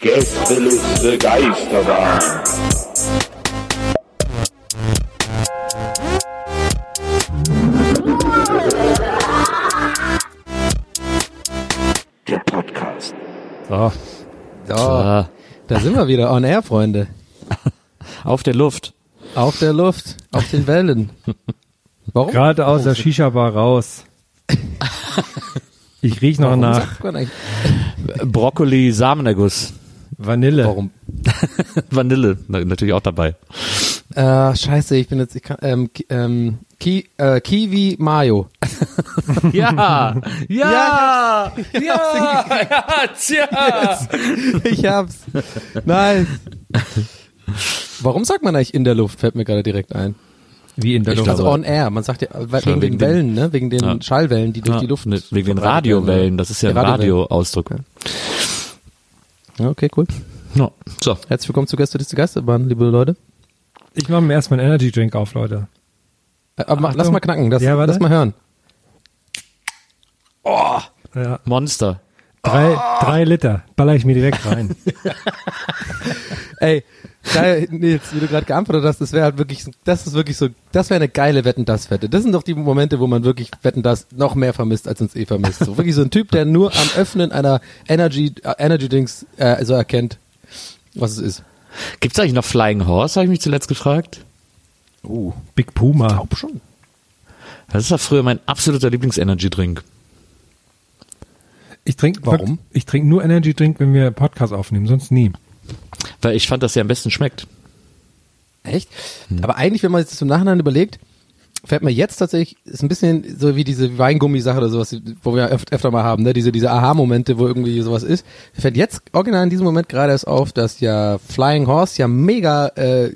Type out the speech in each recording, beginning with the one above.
Gästeliste Geisterbahn. Der Podcast. So, So, Ah. da sind wir wieder on air, Freunde. auf der Luft. Auf der Luft, auf den Wellen. Warum? Gerade aus der Shisha-Bar raus. Ich riech noch Warum nach Brokkoli, Samenerguss. Vanille. Warum? Vanille, na, natürlich auch dabei. Äh, scheiße, ich bin jetzt, ich kann, ähm, ähm, Ki, äh, Kiwi Mayo. Ja, ja, ja, ja, tja. Ich hab's. Nice. Warum sagt man eigentlich in der Luft? Fällt mir gerade direkt ein. Wie in der Ich Luft. Also glaube- on air. Man sagt ja, weil- wegen, wegen den Wellen, ne? Wegen den Ja. Schallwellen, die durch Ja, die Luft. mit- wegen den Radiowellen, ne? das ist ja ein Die. Radioausdruck. Ja, okay, cool. Ja. So, Herzlich willkommen zu Gäste des Geisterbahn, liebe Leute. Ich mache mir erstmal einen Energy Drink auf, Leute. Äh, aber Achtung. lass mal knacken, das, Ja, warte. lass mal hören. Ja, Monster. Drei, drei Liter. Baller ich mir direkt rein. Ey, geil, Nils, wie du gerade geantwortet hast, das wäre halt wirklich, das ist wirklich so, das wäre eine geile Wetten das Wette. Das sind doch die Momente, wo man wirklich Wetten das noch mehr vermisst, als uns eh vermisst. So wirklich so ein Typ, der nur am Öffnen einer Energy Energy Drinks äh, so erkennt, was es ist. Gibt's eigentlich noch Flying Horse, habe ich mich zuletzt gefragt. Uh, Big Puma. glaub schon. Das war früher mein absoluter Lieblings-Energy-Drink. Ich trinke Warum? Ich trinke nur Energy Drink, wenn wir Podcast aufnehmen, sonst nie. Weil ich fand, dass der am besten schmeckt. Echt? Aber eigentlich, wenn man sich das im Nachhinein überlegt, fällt mir jetzt tatsächlich, ist ein bisschen so wie diese Weingummi-Sache oder sowas, wo wir öf öfter mal haben, ne? Diese, diese Aha-Momente, wo irgendwie sowas ist. Fällt jetzt original in diesem Moment gerade erst auf, dass ja Flying Horse ja mega, äh,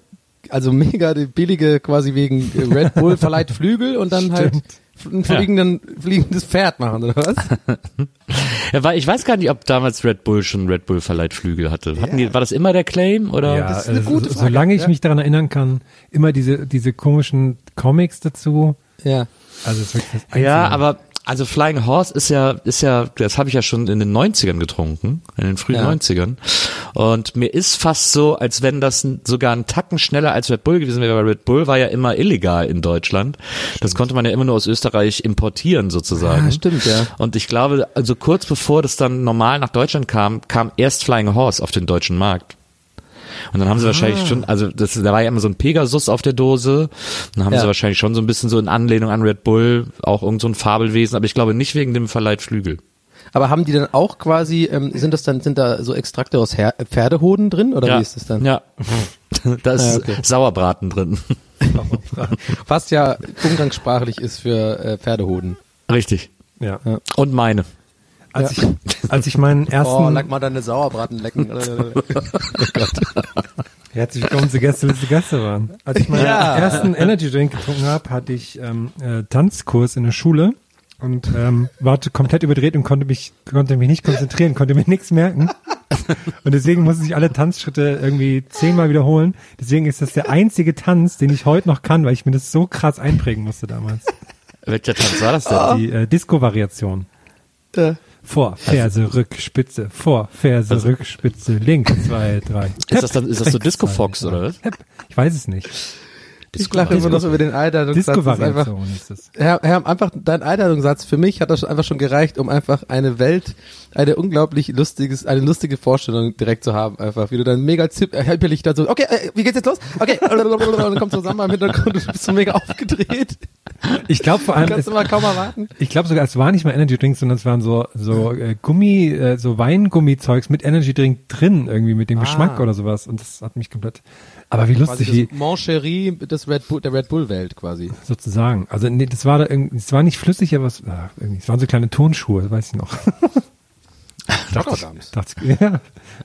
also mega die billige quasi wegen Red Bull verleiht Flügel und dann halt ein fliegenden, fliegendes Pferd machen, oder was? Ja, weil ich weiß gar nicht, ob damals Red Bull schon Red Bull verleiht Flügel hatte. Hatten die, war das immer der Claim oder? ja, das ist eine äh, gute Frage, solange ich ja. mich daran erinnern kann, immer diese, diese komischen Comics dazu. Ja. Also es ist wirklich das Ja, aber also Flying Horse ist ja, ist ja, das habe ich ja schon in den 90ern getrunken, in den frühen Ja. 90ern. Und mir ist fast so, als wenn das sogar einen Tacken schneller als Red Bull gewesen wäre, weil Red Bull war ja immer illegal in Deutschland. Das konnte man ja immer nur aus Österreich importieren sozusagen. Ah, stimmt, ja. Und ich glaube, also kurz bevor das dann normal nach Deutschland kam, kam erst Flying Horse auf den deutschen Markt. Und dann haben sie wahrscheinlich schon, also das, da war ja immer so ein Pegasus auf der Dose. Dann haben Ja. sie wahrscheinlich schon so ein bisschen so in Anlehnung an Red Bull, auch irgend so ein Fabelwesen, aber ich glaube nicht wegen dem Verleiht Flügel. Aber haben die dann auch quasi, ähm, sind das dann, sind da so Extrakte aus Her Pferdehoden drin oder ja. wie ist das dann? Ja. da ist Ja, okay. Sauerbraten drin. Was ja umgangssprachlich ist für äh, Pferdehoden. Richtig. ja. Und meine. Als, ich, als ich meinen ersten Oh, leck mal deine Sauerbraten lecken. Herzlich willkommen zu Gästeliste Gästebahn. Als ich meinen Ja. ersten Energy Drink getrunken habe, hatte ich ähm, äh, Tanzkurs in der Schule und ähm, war komplett überdreht und konnte mich konnte mich nicht konzentrieren, konnte mir nichts merken. Und deswegen musste ich alle Tanzschritte irgendwie zehnmal wiederholen. Deswegen ist das der einzige Tanz, den ich heute noch kann, weil ich mir das so krass einprägen musste damals. Welcher Tanz war das denn? Die äh, Disco-Variation. Vor, Ferse, Rück, Spitze, vor, Ferse, Also- Rück, Spitze, links, zwei, drei. Ist das dann, ist das so Disco Fox oder was? Ich weiß es nicht. Ich lache immer noch über den Einladungssatz. Das ist einfach, ist das. Herr, Herr, einfach dein Einladungssatz für mich hat das einfach schon gereicht, um einfach eine Welt, eine unglaublich lustiges, eine lustige Vorstellung direkt zu haben, einfach, wie du dann mega zipp, äh, hyperlich da so, okay, äh, wie geht's jetzt los? Okay, und dann kommt zusammen im Hintergrund und du bist so mega aufgedreht. Ich glaube vor allem, Kannst du mal kaum erwarten. ich glaube sogar, es war nicht mal Energy Drinks, sondern es waren so so äh, Gummi, äh, so Weingummizeugs mit Energy Drink drin irgendwie mit dem Geschmack oder sowas und das hat mich komplett. Aber wie lustig, wie das Red Bull, der Red Bull Welt quasi. sozusagen. Also nee, das war da irgendwie, es war nicht flüssig, aber es, ah, irgendwie, es waren so kleine Turnschuhe, das weiß ich noch. Ich, ja.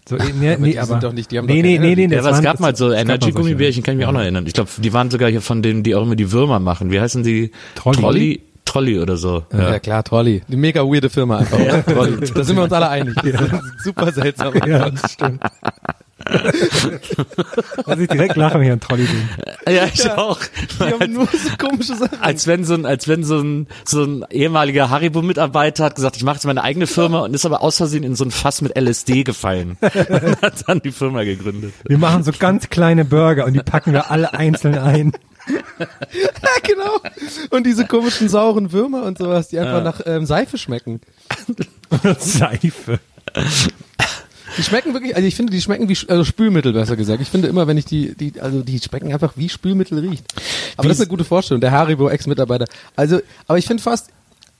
So, nee, nee, die aber sind doch nicht- die haben nee, doch nee, nee, nee. Ja, das aber es gab mal so. Energy-Gummibärchen, kann ich mich auch noch erinnern. Ich glaube, die waren sogar hier von denen, die auch immer die Würmer machen. Wie heißen die? Trolli. Trolli, Trolli oder so. Ja. klar, Trolli. Die mega weirde Firma einfach. Trolli. Da sind wir uns alle einig. Super seltsam. Ja, das stimmt. Muss ich direkt lachen hier an Trolley Ja, ich auch. Die haben nur so komische Sachen. Als wenn so ein, als wenn so ein, so ein ehemaliger Haribo-Mitarbeiter hat gesagt, ich mache jetzt meine eigene Firma und ist aber aus Versehen in so ein Fass mit LSD gefallen. und hat dann die Firma gegründet. Wir machen so ganz kleine Burger und die packen wir alle einzeln ein. Ja, genau. Und diese komischen sauren Würmer und sowas, die einfach nach ähm, Seife schmecken. Seife. Die schmecken wirklich, also ich finde, die schmecken wie also Spülmittel, besser gesagt. Ich finde immer, wenn ich die, die, also die schmecken einfach wie Spülmittel riecht. Aber das ist eine gute Vorstellung, der Haribo Ex-Mitarbeiter. Also, aber ich finde fast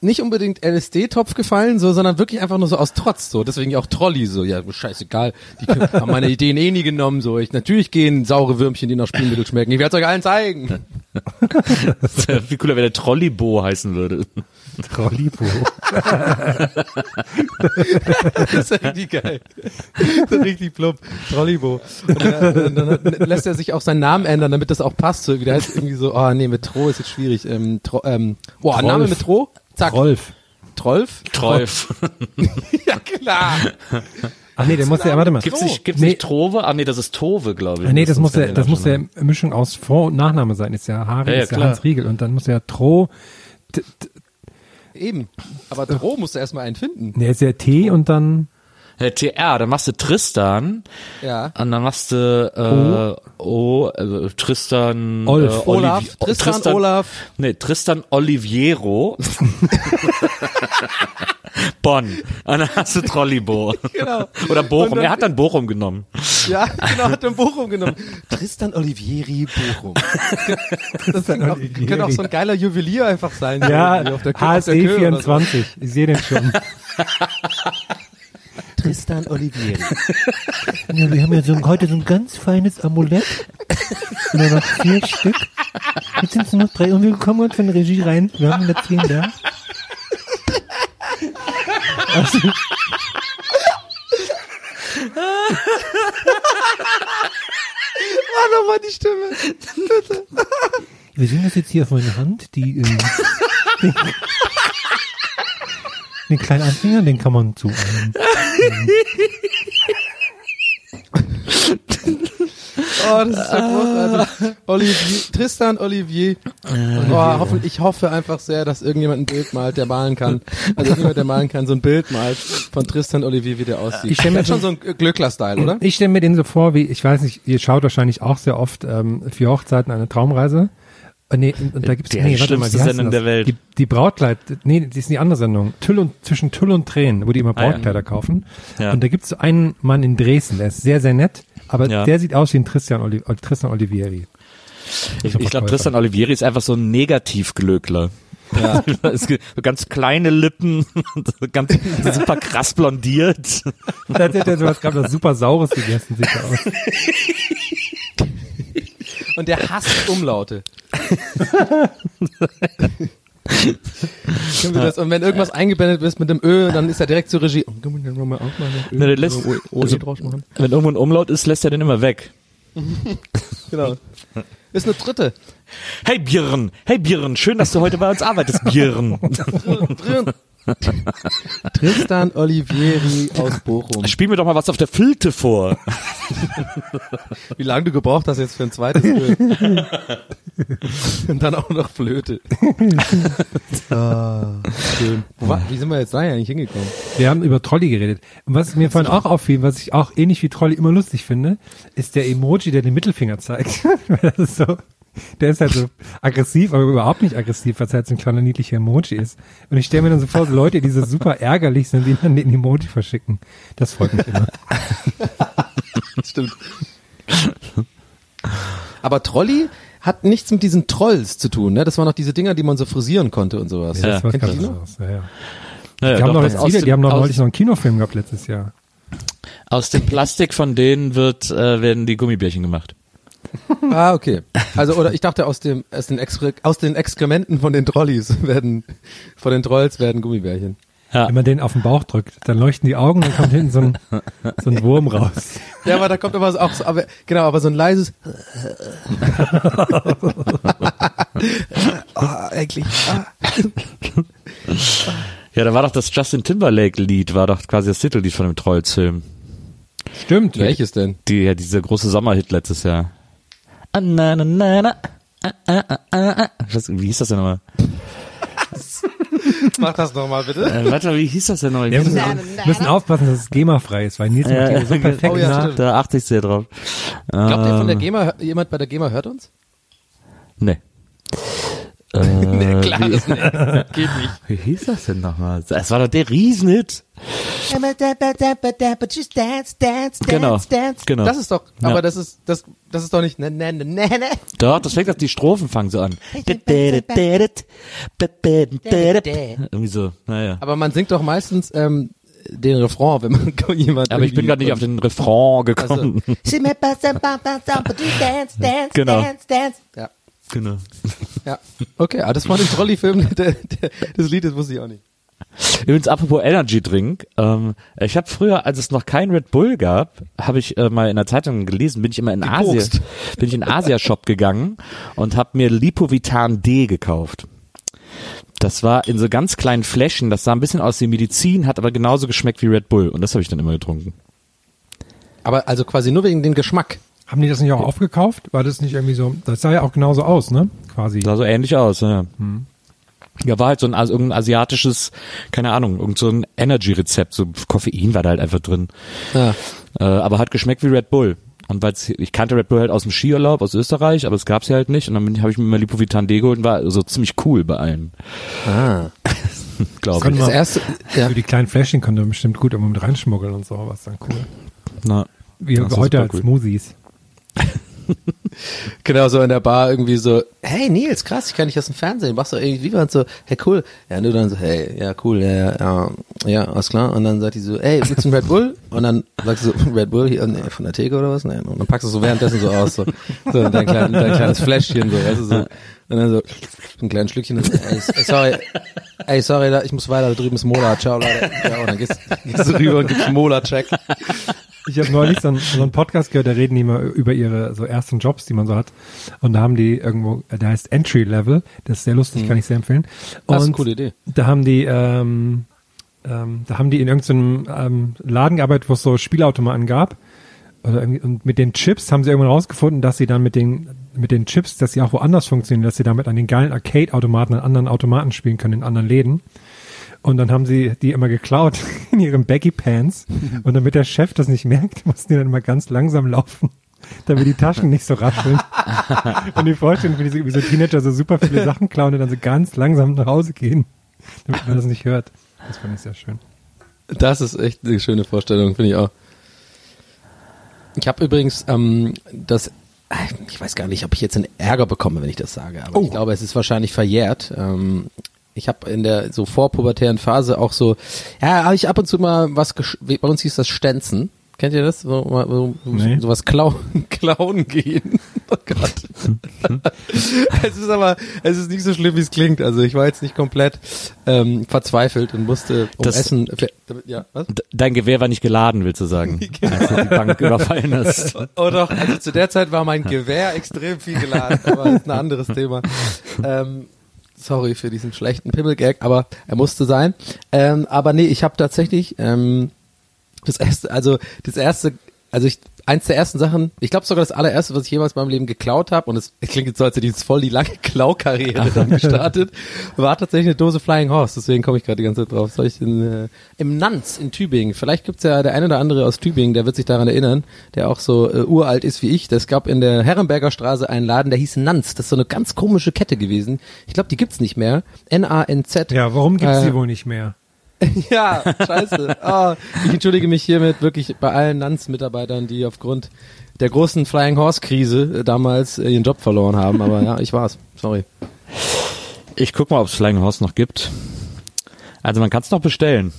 nicht unbedingt LSD-Topf gefallen, so, sondern wirklich einfach nur so aus Trotz, so. Deswegen auch Trolli, so, ja, scheißegal. Die haben meine Ideen eh nie genommen, so. Ich, natürlich gehen saure Würmchen, die nach Spülmittel schmecken. Ich werde es euch allen zeigen. Wie cooler, wenn der Trollibo heißen würde. Trollibo. Das ist ja richtig geil. Das ist richtig plump. Trollibo. Und dann, dann, dann lässt er sich auch seinen Namen ändern, damit das auch passt. So, der heißt irgendwie so, oh nee, mit Tro ist jetzt schwierig. Ähm, Tro, ähm, boah, Trolf. Name mit Tro? Zack. Rolf. Trolf? Trolf. Ja, klar. Ach nee, der muss ja, warte mal. Gibt's nicht, gibt's Nee. nicht Trove? Ah nee, das ist Tove, glaube ich. Ah, nee, das muss ja, der das muss ja. Mischung aus Vor- und Nachname sein. Ist ja Harry, Ja, ja, ist ja klar. Hans Riegel und dann muss ja Tro, Eben. Aber Tro musst du erstmal einen finden. nee, ist ja T und dann Ja, TR, dann machst du Tristan. Ja. Und dann machst du äh, O, also Tristan Olf. äh, Olaf. Olivi- Tristan, Olaf. Nee, Tristan Oliviero. Bonn. Und dann hast du Trollibo. Genau. Oder Bochum. Dann- er hat dann Bochum genommen. Ja, genau, hat den Bochum genommen. Tristan Olivieri Bochum. Das kann auch, kann auch so ein geiler Juwelier einfach sein. ja, irgendwie auf der Kö- auf HSE der Kö oder so. 24. Ich sehe den schon. Tristan Olivieri. Ja, wir haben ja so ein, heute so ein ganz feines Amulett. Nur noch vier Stück. Jetzt sind es nur noch drei und wir kommen heute von der Regie rein. Wir haben da zehn da. Also, Mach nochmal die Stimme. Bitte. wir sehen das jetzt hier auf meiner Hand. Die, ähm, den, den kleinen Anfänger, den kann man zu einem Oh, das ist ja großartig. Olivier, Tristan Olivier. Oh, hoffen, ich hoffe einfach sehr, dass irgendjemand ein Bild malt, der malen kann. Also jemand, der malen kann, so ein Bild malt von Tristan Olivier, wie der aussieht. Ich stell mir schon so- ein Glöckler-Style, oder? Ich stelle mir den so vor, wie, ich weiß nicht, ihr schaut wahrscheinlich auch sehr oft ähm, für Hochzeiten eine Traumreise. Äh, nee, und, da gibt's Die nee, warte mal, heißt Sendung das? der Welt. Die, die Brautkleid, nee, das ist die andere Sendung. Tüll und, zwischen Tüll und Tränen, wo die immer Ah, ja. Brautkleider kaufen. Ja. Und da gibt's einen Mann in Dresden, der ist sehr, sehr nett, aber Ja. der sieht aus wie ein Tristan, Oli äh, Tristan Olivieri. Ich, ich glaube. Tristan Olivieri ist einfach so ein Negativglöckler. Ja. Ganz kleine Lippen, ganz super krass blondiert. Da hat er sowas gerade was super Saures gegessen, sieht er aus. Und der hasst Umlaute. Das, und wenn irgendwas eingeblendet ist mit dem Ö, dann ist er direkt zur Regie. Der lässt- also-? Wenn irgendwo ein Umlaut ist, lässt er den immer weg. Genau. Ist eine dritte. Hey Björn, hey Björn, schön, dass du heute bei uns arbeitest, Björn. Drin. Tristan Olivieri aus Bochum. Spiel mir doch mal was auf der Flilte vor. Wie lange du gebraucht hast jetzt für ein zweites Bild. Und dann auch noch Flöte. ah, schön. Wo wie sind wir jetzt da eigentlich hingekommen? Wir haben über Trolli geredet. Und was mir vorhin auch auffiel, was ich auch ähnlich wie Trolli immer lustig finde, ist der Emoji, der den Mittelfinger zeigt. Das ist so, der ist halt so aggressiv, aber überhaupt nicht aggressiv, weil es halt so ein kleiner niedlicher Emoji ist. Und ich stelle mir dann so vor, so Leute, die so super ärgerlich sind, die dann den Emoji verschicken. Das freut mich immer. Stimmt. Aber Trolli hat nichts mit diesen Trolls zu tun, ne? Das waren noch diese Dinger, die man so frisieren konnte und sowas. Ja, das war Kennt ihr ganz die noch? anderes. Ja, ja. Naja, Die haben doch, noch dem- die haben noch neulich noch einen Kinofilm gehabt letztes Jahr. Aus dem Plastik von denen wird, äh, werden die Gummibärchen gemacht. Ah, okay. Also oder ich dachte aus dem aus den, Exkre aus den Exkrementen von den Trollis werden von den Trolls werden Gummibärchen. Ja. Wenn man den auf den Bauch drückt, dann leuchten die Augen, dann kommt hinten so ein, so ein Wurm raus. Ja, aber da kommt aber auch so, aber genau, aber so ein leises Ah, eigentlich. Ah. Ja, da war doch das Justin Timberlake Lied, war doch quasi das Titellied von dem Trolls-Film. Stimmt. Welches denn? Die, ja, dieser große Sommerhit letztes Jahr. Ah, na, na, na, na. Ah, ah, ah, ah, ah. Was, wie hieß das denn nochmal? Mach das nochmal bitte. Äh, warte mal, wie hieß das denn nochmal? Wir müssen, müssen aufpassen, dass es GEMA-frei ist, weil Nils macht hier so perfekt Oh ja, nach. Da achte ich sehr drauf. Glaubt ihr von der Ähm, GEMA, jemand bei der GEMA hört uns? Nee. Äh, Nee, klar, wie, das geht nicht. wie hieß das denn nochmal? Es war doch der Riesenhit. Genau, genau. Das ist doch, Ja. aber das ist, das, das ist doch nicht, ne, ne, ne, ne, ne. Doch, das fängt auf die Strophen fangen so an. Irgendwie so, naja. Aber man singt doch meistens, ähm, den Refrain, wenn man jemand. Aber ich bin gerade nicht auf den Refrain gekommen. Genau. Ja. Genau. Ja. Okay, ah, das war ein Trolley-Film, der, der, das Lied, das wusste ich auch nicht. Übrigens, apropos Energy Drink, ähm, ich habe früher, als es noch kein Red Bull gab, habe ich äh, mal in der Zeitung gelesen, bin ich immer in Asien, bin ich in Asia Shop gegangen und habe mir Lipovitan D gekauft. Das war in so ganz kleinen Fläschchen, das sah ein bisschen aus wie Medizin, hat aber genauso geschmeckt wie Red Bull und das habe ich dann immer getrunken. Aber also quasi nur wegen dem Geschmack. Haben die das nicht auch aufgekauft? War das nicht irgendwie so, das sah ja auch genauso aus, ne? Quasi. Sah so ähnlich aus, ja. Ja, war halt so ein, also irgendein asiatisches, keine Ahnung, irgend so ein Energy-Rezept, so Koffein war da halt einfach drin. Ja. Äh, aber hat geschmeckt wie Red Bull. Und weil ich kannte Red Bull halt aus dem Skiurlaub aus Österreich, aber es gab's hier halt nicht. Und dann habe ich mir mal Lipovitan D geholt und war so ziemlich cool bei allen, Ah. glaube ich. Das wir- erste, ja. Für die kleinen Fläschchen konnte man bestimmt gut immer mit reinschmuggeln und so, was dann cool. Na, Wie heute als cool. Smoothies. Genau, so in der Bar irgendwie so, hey Nils, krass, ich kann dich aus dem Fernsehen. Machst du irgendwie was so, hey cool. Ja, du dann so, hey, ja cool, ja, ja, ja, alles klar. Und dann sagt die so, hey, willst du einen Red Bull? Und dann sagst du so, Red Bull hier, nee, von der Theke oder was? Nee. Und dann packst du so währenddessen so aus, so, so dein, klein, dein kleines Fläschchen, so, weißt du, so. Und dann so, ein kleines Schlückchen, und, ey, sorry, ey, sorry, ich muss weiter, da drüben ist Mola, ciao, Leute. Ja, und dann gehst, gehst du rüber und gibst Mola-Check. Ich habe neulich so einen, so einen Podcast gehört, da reden die immer über ihre so ersten Jobs, die man so hat. Und da haben die irgendwo, der heißt Entry Level, das ist sehr lustig, kann ich sehr empfehlen. Und Das ist eine coole Idee. Da haben die, ähm, ähm, da haben die in irgendeinem ähm, Laden gearbeitet, wo es so Spielautomaten gab. Und mit den Chips haben sie irgendwann rausgefunden, dass sie dann mit den mit den Chips, dass sie auch woanders funktionieren, dass sie damit an den geilen Arcade-Automaten an anderen Automaten spielen können, in anderen Läden. Und dann haben sie die immer geklaut in ihren Baggy Pants. Und damit der Chef das nicht merkt, mussten die dann immer ganz langsam laufen, damit die Taschen nicht so rascheln. Und die vorstellen, wie, diese, wie so Teenager so super viele Sachen klauen und dann so ganz langsam nach Hause gehen, damit man das nicht hört. Das fand ich sehr schön. Das ist echt eine schöne Vorstellung, finde ich auch. Ich habe übrigens ähm, das, ich weiß gar nicht, ob ich jetzt einen Ärger bekomme, wenn ich das sage, aber ich glaube, es ist wahrscheinlich verjährt. Ähm, ich habe in der so vorpubertären Phase auch so, ja, habe ich ab und zu mal was, gesch- bei uns hieß das Stenzen. Kennt ihr das? So, so, Nee. Sowas klauen, klauen gehen. Oh Gott. es ist aber, es ist nicht so schlimm, wie es klingt. Also ich war jetzt nicht komplett ähm, verzweifelt und musste um Das- Essen. Ja, was? Dein Gewehr war nicht geladen, willst du sagen, als du die Bank überfallen hast. Oh doch, also zu der Zeit war mein Gewehr extrem viel geladen, aber das ist ein anderes Thema. Ähm, sorry für diesen schlechten Pimmelgag, aber er musste sein. Ähm, aber nee, ich habe tatsächlich ähm, das erste, also das erste Also ich, eins der ersten Sachen, ich glaube sogar das allererste, was ich jemals in meinem Leben geklaut habe, und es klingt jetzt so, als hätte ich jetzt voll die lange Klaukarriere dann gestartet, war tatsächlich eine Dose Flying Horse. Deswegen komme ich gerade die ganze Zeit drauf. Soll ich in, äh, Im Nanz in Tübingen. Vielleicht gibt's ja der eine oder andere aus Tübingen, der wird sich daran erinnern, der auch so äh, uralt ist wie ich. Es gab in der Herrenberger Straße einen Laden, der hieß Nanz. Das ist so eine ganz komische Kette gewesen. Ich glaube, die gibt's nicht mehr. N-A-N-Z. Ja, warum gibt's Äh, die wohl nicht mehr? ja, scheiße. Oh, ich entschuldige mich hiermit wirklich bei allen Nanz-Mitarbeitern, die aufgrund der großen Flying Horse-Krise äh, damals äh, ihren Job verloren haben. Aber ja, ich war's. Sorry. Ich guck mal, ob es Flying Horse noch gibt. Also man kann es noch bestellen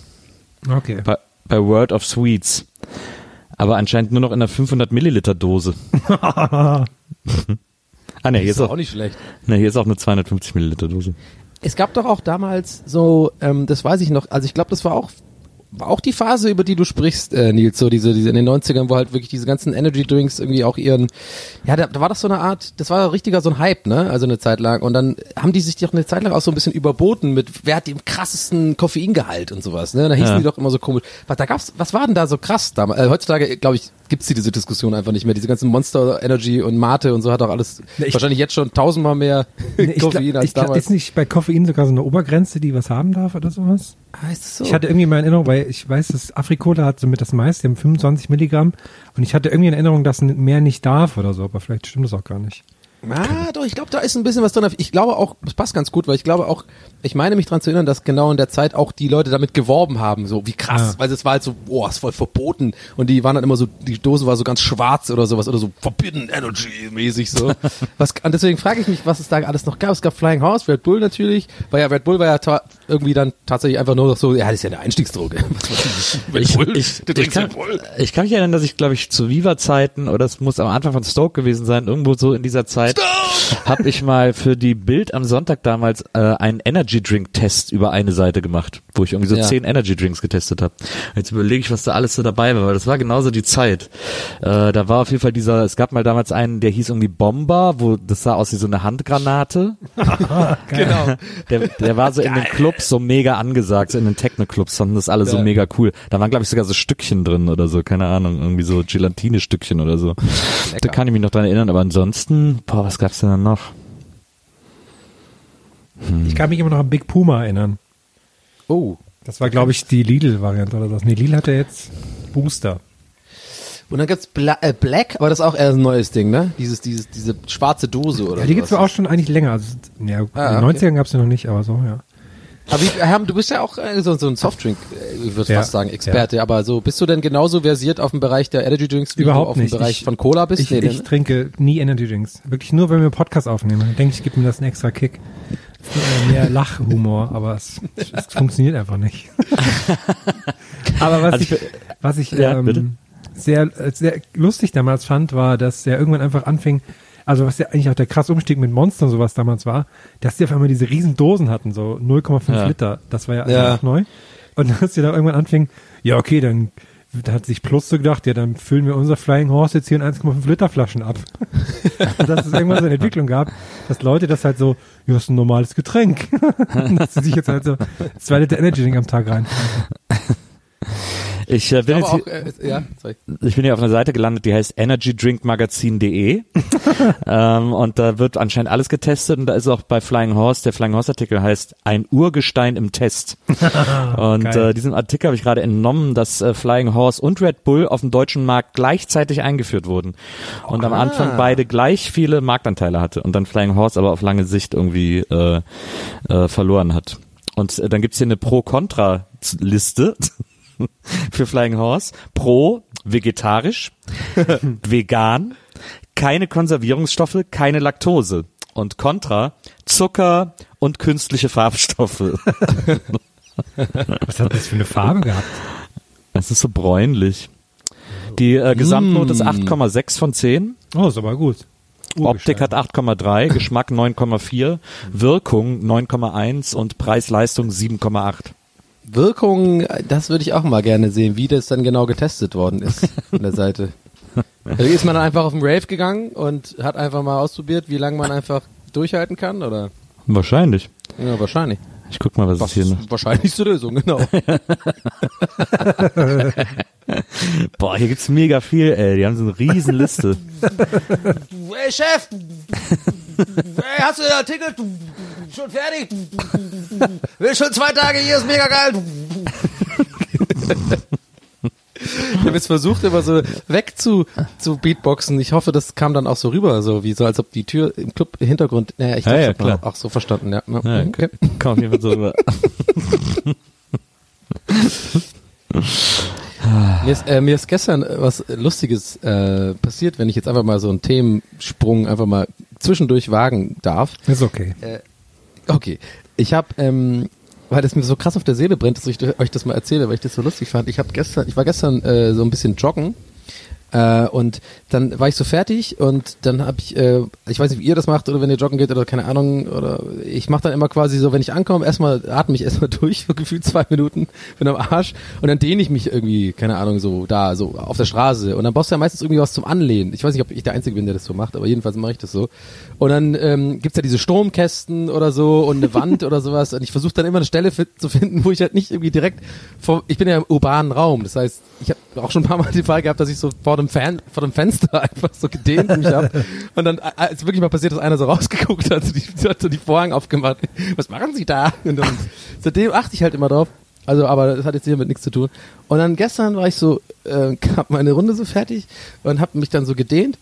Okay. bei, bei World of Sweets. Aber anscheinend nur noch in einer 500 Milliliter Dose. ah ne, hier ist auch, nicht schlecht. ne, hier ist auch eine 250 Milliliter Dose. Es gab doch auch damals so, ähm, das weiß ich noch, also ich glaube, das war auch war auch die Phase, über die du sprichst, äh, Nils, so diese, diese in den 90ern, wo halt wirklich diese ganzen Energy Drinks irgendwie auch ihren, ja, da, da war das so eine Art, das war richtiger so ein Hype, ne, also eine Zeit lang und dann haben die sich doch eine Zeit lang auch so ein bisschen überboten mit, wer hat den krassesten Koffeingehalt und sowas, ne, da hießen Ja. die doch immer so komisch, was, da gab's, was war denn da so krass damals, äh, heutzutage, glaube ich, gibt's die diese Diskussion einfach nicht mehr, diese ganzen Monster Energy und Mate und so hat auch alles, Ne, ich- wahrscheinlich jetzt schon tausendmal mehr ich Koffein glaub, als ich glaub, damals. ist nicht bei Koffein sogar so eine Obergrenze, die was haben darf oder sowas? Es so? Ich hatte irgendwie mal in Erinnerung, weil ich weiß, dass Afrikola hat somit das meiste, die haben 25 Milligramm und ich hatte irgendwie in Erinnerung, dass mehr nicht darf oder so, aber vielleicht stimmt das auch gar nicht. Ah, doch, ich glaube, da ist ein bisschen was drin. Ich glaube auch, das passt ganz gut, weil ich glaube auch, ich meine mich dran zu erinnern, dass genau in der Zeit auch die Leute damit geworben haben, so wie krass, Ah. weil es war halt so, boah, ist voll verboten und die waren dann immer so, die Dose war so ganz schwarz oder sowas oder so Forbidden Energy mäßig so. was, und deswegen frage ich mich, was es da alles noch gab. Es gab Flying Horse, Red Bull natürlich, weil ja Red Bull war ja irgendwie dann tatsächlich einfach nur noch so, ja, das ist ja eine Einstiegsdroge. Ich, ich, Du ich, trinkst kann, Red Bull? ich kann mich erinnern, dass ich, glaube ich, zu Viva-Zeiten, oder es muss am Anfang von Stoke gewesen sein, irgendwo so in dieser Zeit, habe ich mal für die Bild am Sonntag damals äh, einen Energy Drink Test über eine Seite gemacht, wo ich irgendwie so Ja. zehn Energy Drinks getestet habe. Jetzt überlege ich, was da alles so dabei war, weil das war genauso die Zeit. Äh, da war auf jeden Fall dieser, es gab mal damals einen, der hieß irgendwie Bomber, wo das sah aus wie so eine Handgranate. Genau. Der, der war so in den Clubs so mega angesagt, so in den Techno-Clubs fanden das alle so Ja. mega cool. Da waren, glaube ich, sogar so Stückchen drin oder so, keine Ahnung, irgendwie so Gelatine-Stückchen oder so. Da kann ich mich noch dran erinnern, aber ansonsten, boah, was gab's denn dann noch? Ich kann mich immer noch an Big Puma erinnern. Oh. Das war, glaube ich, die Lidl-Variante oder was. Nee, Lidl hatte jetzt Booster. Und dann gibt's Bla äh, Black, aber das ist auch eher ein neues Ding, ne? Dieses, dieses, diese schwarze Dose oder Ja, die gibt's zwar auch schon eigentlich länger. Also, ja, Ah, in den okay. 90ern gab's ja noch nicht, aber so, ja. Aber wie, Herm, du bist ja auch äh, so, so ein Softdrink, äh, ich würde Ja, fast sagen, Experte, aber so, bist du denn genauso versiert auf dem Bereich der Energy Drinks, wie Überhaupt du auf dem. Bereich Ich- von Cola bist? Ich, Nee, ich ne? trinke nie Energy Drinks. Wirklich nur, wenn wir Podcast aufnehmen. Dann denke ich, gibt mir das einen extra Kick. Mehr Lachhumor, aber es, es funktioniert einfach nicht. aber was Also ich, was ich Ja, ähm, sehr, äh, sehr lustig damals fand, war, dass er irgendwann einfach anfing, also was ja eigentlich auch der krasse Umstieg mit Monster und sowas damals war, dass die auf einmal diese riesen Dosen hatten, so 0,5 Ja. Liter. Das war ja, Ja. auch neu. Und dass die da irgendwann anfing, ja okay, dann da hat sich Plus so gedacht, ja, dann füllen wir unser Flying Horse jetzt hier in 1,5 Liter Flaschen ab. Und dass es irgendwann so eine Entwicklung gab, dass Leute das halt so, ja, ist ein normales Getränk. dass sie sich jetzt halt so zwei Liter Energy Drink am Tag rein. Ich äh, bin aber jetzt auch, hier, äh, ja, ich bin hier auf einer Seite gelandet, die heißt energydrinkmagazin.de ähm, und da wird anscheinend alles getestet und da ist auch bei Flying Horse, der Flying Horse Artikel heißt ein Urgestein im Test. und Geil. äh, diesem Artikel habe ich gerade entnommen, dass äh, Flying Horse und Red Bull auf dem deutschen Markt gleichzeitig eingeführt wurden und am Anfang beide gleich viele Marktanteile hatte und dann Flying Horse aber auf lange Sicht irgendwie äh, äh, verloren hat. Und äh, dann gibt's hier eine Pro-Contra-Liste für Flying Horse. Pro, vegetarisch, vegan, keine Konservierungsstoffe, keine Laktose. Und Contra, Zucker und künstliche Farbstoffe. Was hat das für eine Farbe gehabt? Es ist so bräunlich. Die äh, Gesamtnote ist 8,6 von 10. Oh, ist aber gut. Optik hat 8,3, Geschmack 9,4, Wirkung 9,1 und Preis-Leistung 7,8. Wirkung, das würde ich auch mal gerne sehen, wie das dann genau getestet worden ist von der Seite. Also ist man dann einfach auf den Rave gegangen und hat einfach mal ausprobiert, wie lange man einfach durchhalten kann, oder? Wahrscheinlich. Ja, wahrscheinlich. Ich guck mal, was, Das ist hier noch. wahrscheinlich die Lösung, genau. Boah, hier gibt's mega viel, ey. Die haben so eine riesen Liste. Hey Chef! Hey, hast du den Artikel? Schon fertig? Will schon zwei Tage hier, ist mega geil. Ich habe jetzt versucht, immer so weg zu, zu Beatboxen. Ich hoffe, das kam dann auch so rüber, so wie so, als ob die Tür im Club im Hintergrund. Naja, ich Ja, habe ja, es klar. auch so verstanden, ja. ja. Ja, okay. Komm, hier mit so rüber. Mir ist, äh, mir ist gestern äh, was Lustiges äh, passiert, wenn ich jetzt einfach mal so einen Themensprung einfach mal zwischendurch wagen darf. Ist okay. Okay, ich habe, ähm, weil das mir so krass auf der Seele brennt, dass ich euch das mal erzähle, weil ich das so lustig fand. Ich habe gestern, ich war gestern äh, so ein bisschen joggen äh, und dann war ich so fertig und dann habe ich, äh, ich weiß nicht, wie ihr das macht oder wenn ihr joggen geht oder keine Ahnung oder ich mache dann immer quasi so, wenn ich ankomme, erstmal atme ich erstmal durch für gefühlt zwei Minuten, bin am Arsch und dann dehne ich mich irgendwie, keine Ahnung, so da, so auf der Straße und dann brauchst du ja meistens irgendwie was zum Anlehnen. Ich weiß nicht, ob ich der Einzige bin, der das so macht, aber jedenfalls mache ich das so. Und dann ähm, gibt's ja diese Stromkästen oder so und eine Wand oder sowas und ich versuche dann immer eine Stelle zu finden, wo ich halt nicht irgendwie direkt vor, ich bin ja im urbanen Raum, das heißt, ich habe auch schon ein paar Mal die Fall gehabt, dass ich so vor dem Fan, vor dem Fenster einfach so gedehnt mich hab und dann, äh, als wirklich mal passiert, dass einer so rausgeguckt hat, so die, hat so die Vorhang aufgemacht, was machen Sie da? Und dann, seitdem achte ich halt immer drauf. Also, aber das hat jetzt hiermit nichts zu tun. Und dann gestern war ich so, äh, hab meine Runde so fertig und hab mich dann so gedehnt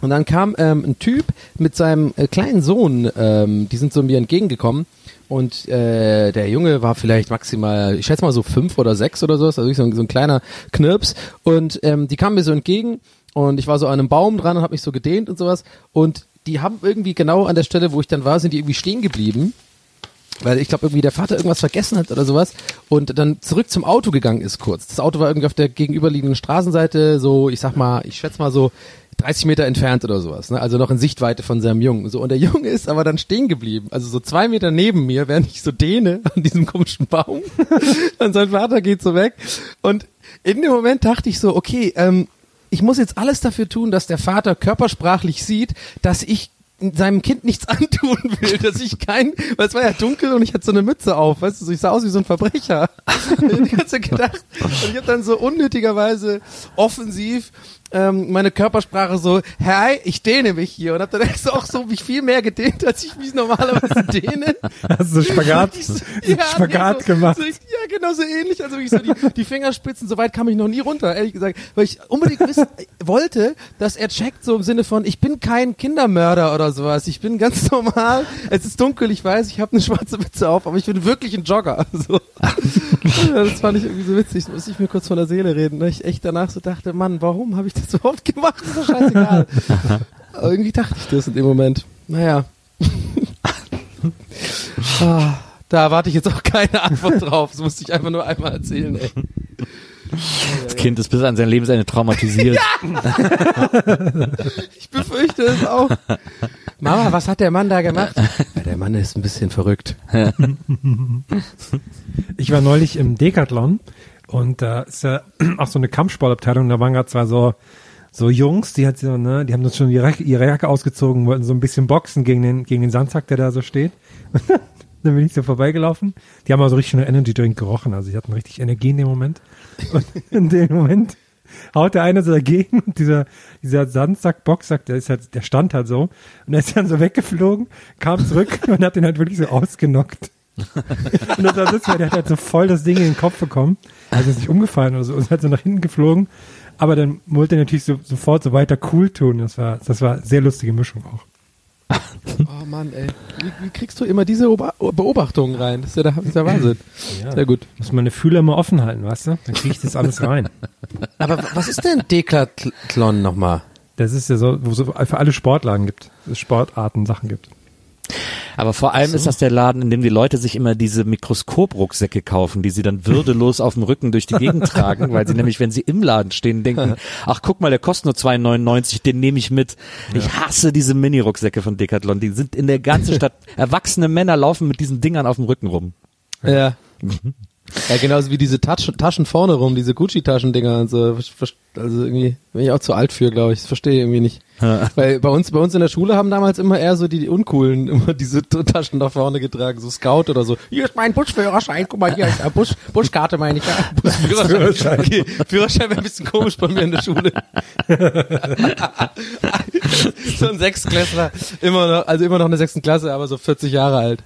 und dann kam ähm, ein Typ mit seinem äh, kleinen Sohn, ähm, die sind so mir entgegengekommen. Und äh, der Junge war vielleicht maximal, ich schätze mal so fünf oder sechs oder so, also so ein, so ein kleiner Knirps. Und ähm, die kamen mir so entgegen und ich war so an einem Baum dran und habe mich so gedehnt und sowas. Und die haben irgendwie genau an der Stelle, wo ich dann war, sind die irgendwie stehen geblieben weil ich glaube irgendwie der Vater irgendwas vergessen hat oder sowas und dann zurück zum Auto gegangen ist kurz. Das Auto war irgendwie auf der gegenüberliegenden Straßenseite, so ich sag mal, ich schätze mal so 30 Meter entfernt oder sowas, ne? also noch in Sichtweite von seinem Jungen. So und der Junge ist aber dann stehen geblieben, also so zwei Meter neben mir, während ich so dehne an diesem komischen Baum. und sein Vater geht so weg und in dem Moment dachte ich so, okay, ähm, ich muss jetzt alles dafür tun, dass der Vater körpersprachlich sieht, dass ich seinem Kind nichts antun will, dass ich kein, weil es war ja dunkel und ich hatte so eine Mütze auf, weißt du, ich sah aus wie so ein Verbrecher. und ich habe dann so unnötigerweise offensiv ähm, meine Körpersprache so, hey, ich dehne mich hier und hab dann so auch so mich viel mehr gedehnt, als ich mich normalerweise dehne. Hast du Spagat, so- Spagat nee, so, gemacht? So, ja, genau so ähnlich. Also ich so die, die Fingerspitzen, so weit kam ich noch nie runter, ehrlich gesagt. Weil ich unbedingt wissen wollte, dass er checkt, so im Sinne von, ich bin kein Kindermörder oder sowas. Ich bin ganz normal. Es ist dunkel, ich weiß, ich habe eine schwarze Mütze auf, aber ich bin wirklich ein Jogger. So. Ja, das fand ich irgendwie so witzig. Das muss ich mir kurz von der Seele reden. Ne? Ich echt danach so dachte, Mann, warum habe ich das überhaupt gemacht? Das ist doch scheißegal. Aber irgendwie dachte ich das in dem Moment. Naja. Ah, da warte ich jetzt auch keine Antwort drauf. Das musste ich einfach nur einmal erzählen, ey. Das Kind ist bis an sein Lebensende traumatisiert. Ich befürchte es auch. Mama, was hat der Mann da gemacht? Ja, der Mann ist ein bisschen verrückt. Ich war neulich im Decathlon und da ist ja auch so eine Kampfsportabteilung, da waren gerade zwar so so Jungs, die hat so, ne, die haben das schon ihre, Jacke- ihre Jacke ausgezogen, wollten so ein bisschen boxen gegen den gegen den Sandsack, der da so steht. dann bin ich so vorbeigelaufen. Die haben also richtig schon Energy Drink gerochen, also die hatten richtig Energie in dem Moment. Und in dem Moment haut der eine so dagegen und dieser, dieser Sandsack, Boxsack, der ist halt, der stand halt so und er ist dann so weggeflogen, kam zurück und hat den halt wirklich so ausgenockt. Und das war das, weil der hat halt so voll das Ding in den Kopf bekommen. Also ist nicht umgefallen oder so, ist halt so nach hinten geflogen. Aber dann wollte er natürlich so, sofort so weiter cool tun. Das war, das war eine sehr lustige Mischung auch. Oh Mann, ey. Wie, wie kriegst du immer diese Oba- Beobachtungen rein? Das ist ja der, das ist der Wahnsinn. Sehr gut. Muss meine Fühler immer offen halten, weißt du? Dann kriege ich das alles rein. Aber was ist denn Dekathlon nochmal? Das ist ja so, wo es für alle Sportlagen gibt, Sportarten, Sachen gibt. Aber vor allem ist das der Laden, in dem die Leute sich immer diese Mikroskoprucksäcke kaufen, die sie dann würdelos auf dem Rücken durch die Gegend tragen, weil sie nämlich, wenn sie im Laden stehen, denken, ach guck mal, der kostet nur 2,99, den nehme ich mit. Ich hasse diese Mini-Rucksäcke von Decathlon, die sind in der ganzen Stadt, erwachsene Männer laufen mit diesen Dingern auf dem Rücken rum. Ja. Ja, genauso wie diese Taschen, Taschen vorne rum, diese Gucci-Taschendinger und so. Also irgendwie bin ich auch zu alt für, glaube ich. Das verstehe ich irgendwie nicht. Weil bei uns, bei uns in der Schule haben damals immer eher so die, die Uncoolen immer diese Taschen nach vorne getragen, so Scout oder so. Hier ist mein Busführerschein, guck mal, hier ist äh, Bus, Buskarte meine ich. Ja. Busführerschein. Okay, Führerschein wäre ein bisschen komisch bei mir in der Schule. so ein Sechstklässler, immer noch, also immer noch in der sechsten Klasse, aber so 40 Jahre alt.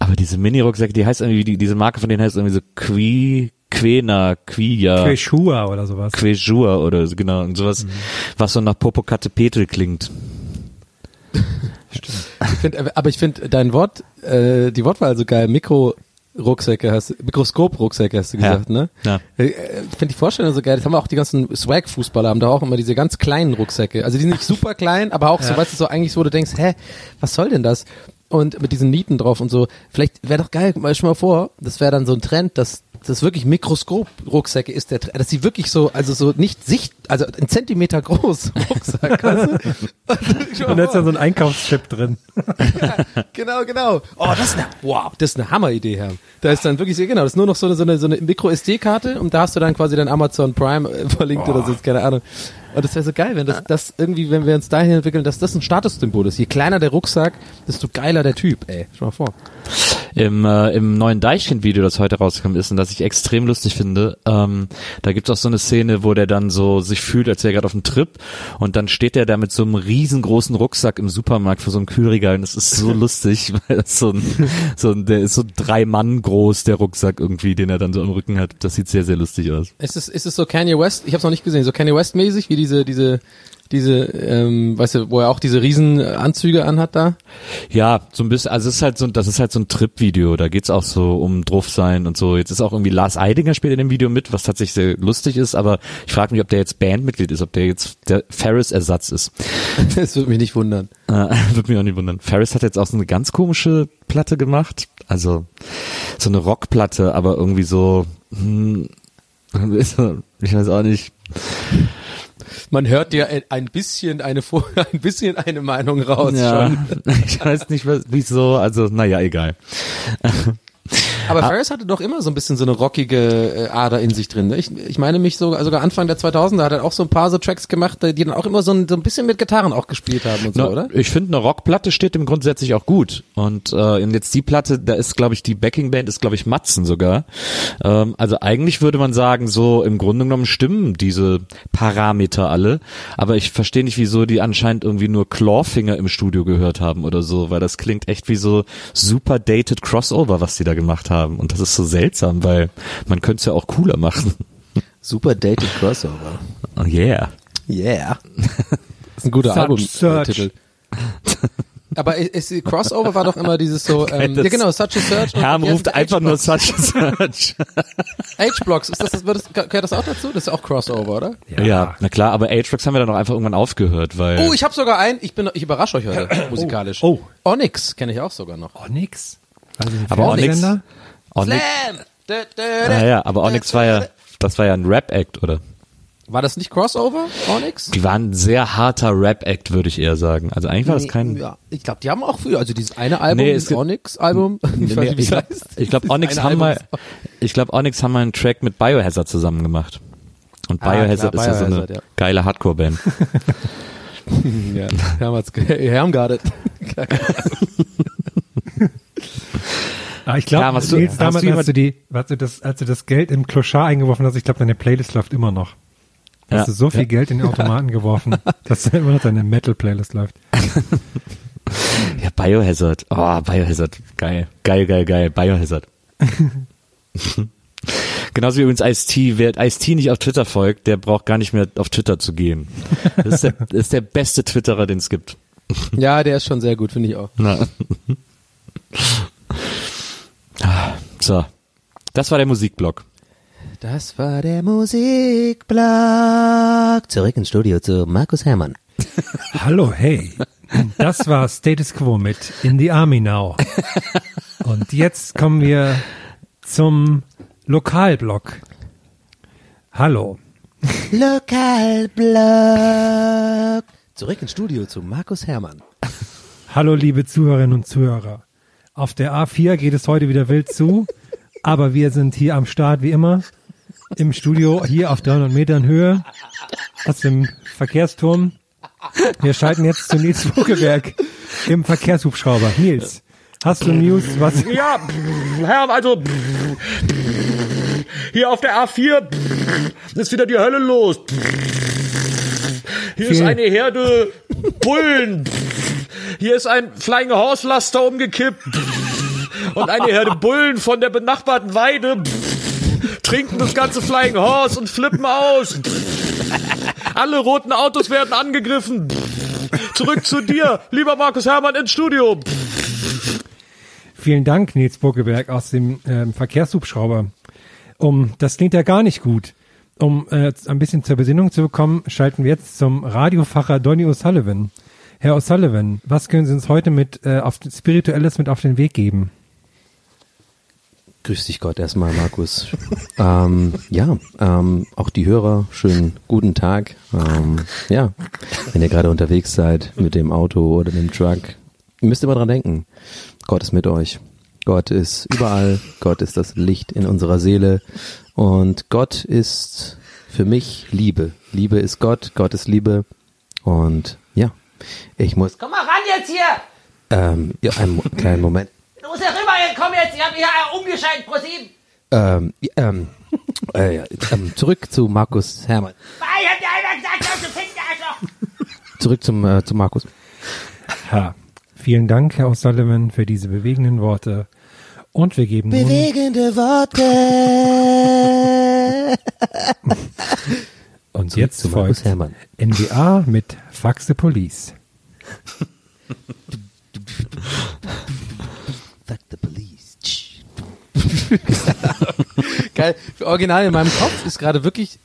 Aber diese Mini-Rucksäcke, die heißt irgendwie, die, diese Marke von denen heißt irgendwie so Qui, Quena, Quia, Quechua oder sowas. Quejur oder so, genau, und sowas, was so nach Popocatépetl klingt. Ich find, äh, aber ich finde dein Wort, äh, die Wortwahl so geil. Mikro-Rucksäcke hast, Mikroskop-Rucksäcke hast du Ja. gesagt, ne? Ja. Äh, Ich finde die Vorstellung so geil. Das haben wir auch die ganzen Swag-Fußballer haben da auch immer diese ganz kleinen Rucksäcke. Also die sind nicht super klein, aber auch so, weißt du, so eigentlich so, wo du denkst, hä, was soll denn das? Und mit diesen Nieten drauf und so. Vielleicht wäre doch geil, mal schon mal vor, das wäre dann so ein Trend, dass das wirklich Mikroskop-Rucksäcke ist der dass sie wirklich so, also so nicht sicht, also ein Zentimeter groß Rucksack, weißt du? Und da ist dann so ein Einkaufschip drin. Genau, genau. Oh, das ist eine, wow, das ist eine Hammeridee, Herr. Da ist dann wirklich, so- genau, das ist nur noch so eine, so eine, so eine Micro-SD-Karte und da hast du dann quasi dein Amazon Prime äh, verlinkt oder so, keine Ahnung. Und das wäre so geil, wenn das, das irgendwie, wenn wir uns dahin entwickeln, dass das ein Statussymbol ist. Je kleiner der Rucksack, desto geiler der Typ, ey. Schau mal vor. Im, äh, im neuen Deichkind-Video, das heute rausgekommen ist und das ich extrem lustig finde, ähm, da gibt's auch so eine Szene, wo der dann so sich fühlt, als wäre er gerade auf einem Trip und dann steht er da mit so einem riesengroßen Rucksack im Supermarkt vor so einem Kühlregal und das ist so lustig, weil das so ein, so ein, der ist so drei Mann groß, der Rucksack irgendwie, den er dann so am Rücken hat. Das sieht sehr, sehr lustig aus. Ist es, ist es so Kanye West? Ich habe noch nicht gesehen. So Kanye West mäßig wie diese, diese, diese, ähm, weißt du, wo er auch diese riesen Anzüge anhat da. Ja, so ein bisschen, also es ist halt so, das ist halt so ein Trip-Video, da geht's auch so um drauf sein und so. Jetzt ist auch irgendwie Lars Eidinger spielt in dem Video mit, was tatsächlich sehr lustig ist, aber ich frage mich, ob der jetzt Bandmitglied ist, ob der jetzt der Ferris-Ersatz ist. Das würde mich nicht wundern. Äh, Würde mich auch nicht wundern. Ferris hat jetzt auch so eine ganz komische Platte gemacht, also so eine Rockplatte, aber irgendwie so, hm, ich weiß auch nicht. Man hört dir ein- ein bisschen eine, Vor- ein bisschen eine Meinung raus Ja, schon. ich weiß nicht, was- wieso, also naja, egal. Aber Ferris hatte doch immer so ein bisschen so eine rockige äh, Ader in sich drin. Ne? Ich, ich meine mich sogar, sogar Anfang der 2000er hat er auch so ein paar so Tracks gemacht, die dann auch immer so ein, so ein bisschen mit Gitarren auch gespielt haben und so, Na, oder? Ich finde, eine Rockplatte steht ihm grundsätzlich auch gut. Und äh, jetzt die Platte, da ist, glaube ich, die Backingband ist, glaube ich, Matzen sogar. Ähm, also eigentlich würde man sagen, so im Grunde genommen stimmen diese Parameter alle. Aber ich verstehe nicht, wieso die anscheinend irgendwie nur Clawfinger im Studio gehört haben oder so, weil das klingt echt wie so super dated Crossover, was die da gemacht haben. Und das ist so seltsam, weil man könnte es ja auch cooler machen. Super dated Crossover. Oh yeah. Yeah. Das ist ein guter Albumtitel. Aber ist, ist, Crossover war doch immer dieses so, ähm, ja genau, Such a Search. Herm ja, ruft einfach nur Such a Search. H-Blocks, ist das, das, das, gehört das auch dazu? Das ist auch Crossover, oder? Ja. na klar, aber Atrix haben wir dann auch einfach irgendwann aufgehört, weil. Oh, ich habe sogar einen, ich bin, ich überrasche euch heute musikalisch. Oh. Onyx kenne ich auch sogar noch. Oh, nix. Also aber Onyx? Onyx, Slam! Da, da, da. ah, ja, aber Onyx war ja, das war ja ein Rap-Act, oder? War das nicht Crossover, Onyx? Die waren ein sehr harter Rap-Act, würde ich eher sagen. Also eigentlich war das kein. Ja, ich glaube, die haben auch früher, also dieses eine Album, Nee, gibt- Onyx-Album, ich weiß Nee, nicht, wie ich es glaube, heißt. ich glaub, Onyx haben mal, ich glaube, Onyx haben mal einen Track mit Biohazard zusammen gemacht. Und Ah, Biohazard klar, ist ja so eine Biohazard, ja. geile Hardcore-Band. Ja, Herm Ah, ich glaube, Ja, hast du- Nils, hast damals, du als du die, als du das, als du das Geld im Kloschar eingeworfen hast, ich glaube, deine Playlist läuft immer noch. Ja. Hast du so viel Ja. Geld in den Automaten geworfen, dass da immer noch deine Metal-Playlist läuft. Ja, Biohazard. Oh, Biohazard. Geil. Geil, geil, geil. Biohazard. Genauso wie übrigens Ice-T. Wer Ice-T nicht auf Twitter folgt, der braucht gar nicht mehr auf Twitter zu gehen. Das ist der, das ist der beste Twitterer, den es gibt. Ja, der ist schon sehr gut, finde ich auch. Ah, So. Das war der Musikblock. Das war der Musikblock. Zurück ins Studio zu Markus Herrmann. Hallo, hey. Das war Status Quo mit In the Army Now. Und jetzt kommen wir zum Lokalblock. Hallo. Lokalblock. Zurück ins Studio zu Markus Herrmann. Hallo, liebe Zuhörerinnen und Zuhörer. Auf der A4 geht es heute wieder wild zu, aber wir sind hier am Start wie immer im Studio hier auf 300 Metern Höhe aus dem Verkehrsturm. Wir schalten jetzt zu Nils Vogelberg im Verkehrshubschrauber. Nils, hast du News, was Ja, Herr, also hier auf der A4 ist wieder die Hölle los. Hier ist eine Herde Bullen. Hier ist ein Flying Horse Laster umgekippt. Und eine Herde Bullen von der benachbarten Weide trinken das ganze Flying Horse und flippen aus. Alle roten Autos werden angegriffen. Zurück zu dir, lieber Markus Hermann ins Studio. Vielen Dank, Nils Buckeberg aus dem ähm, Verkehrshubschrauber. Um, das klingt ja gar nicht gut. Um äh, ein bisschen zur Besinnung zu bekommen, schalten wir jetzt zum Radiofacher Donny O'Sullivan. Herr O'Sullivan, was können Sie uns heute mit äh, auf Spirituelles mit auf den Weg geben? Grüß dich Gott erstmal, Markus. ähm, ja, ähm, auch die Hörer, schönen guten Tag. Ähm, ja, wenn ihr gerade unterwegs seid mit dem Auto oder dem Truck, ihr müsst immer dran denken, Gott ist mit euch. Gott ist überall, Gott ist das Licht in unserer Seele und Gott ist für mich Liebe. Liebe ist Gott, Gott ist Liebe und ja, ich muss, Komm mal ran jetzt hier! ähm, ja, einen kleinen Moment. Du ja rüber, jetzt komm jetzt, ich hab mich ja umgeschaltet, pro sieben. Ähm, ja, ähm, äh, ja, ähm, zurück zu Markus Hermann. Ich hab dir einmal gesagt, du fickst Arschloch! Zurück zum, äh, zu Markus. Ha. Vielen Dank, Herr O'Sullivan, für diese bewegenden Worte. Und wir geben nun Bewegende Worte. und Zurück jetzt zu Markus folgt Herrmann. NDA mit Fax the Police. Geil. Original in meinem Kopf ist gerade wirklich,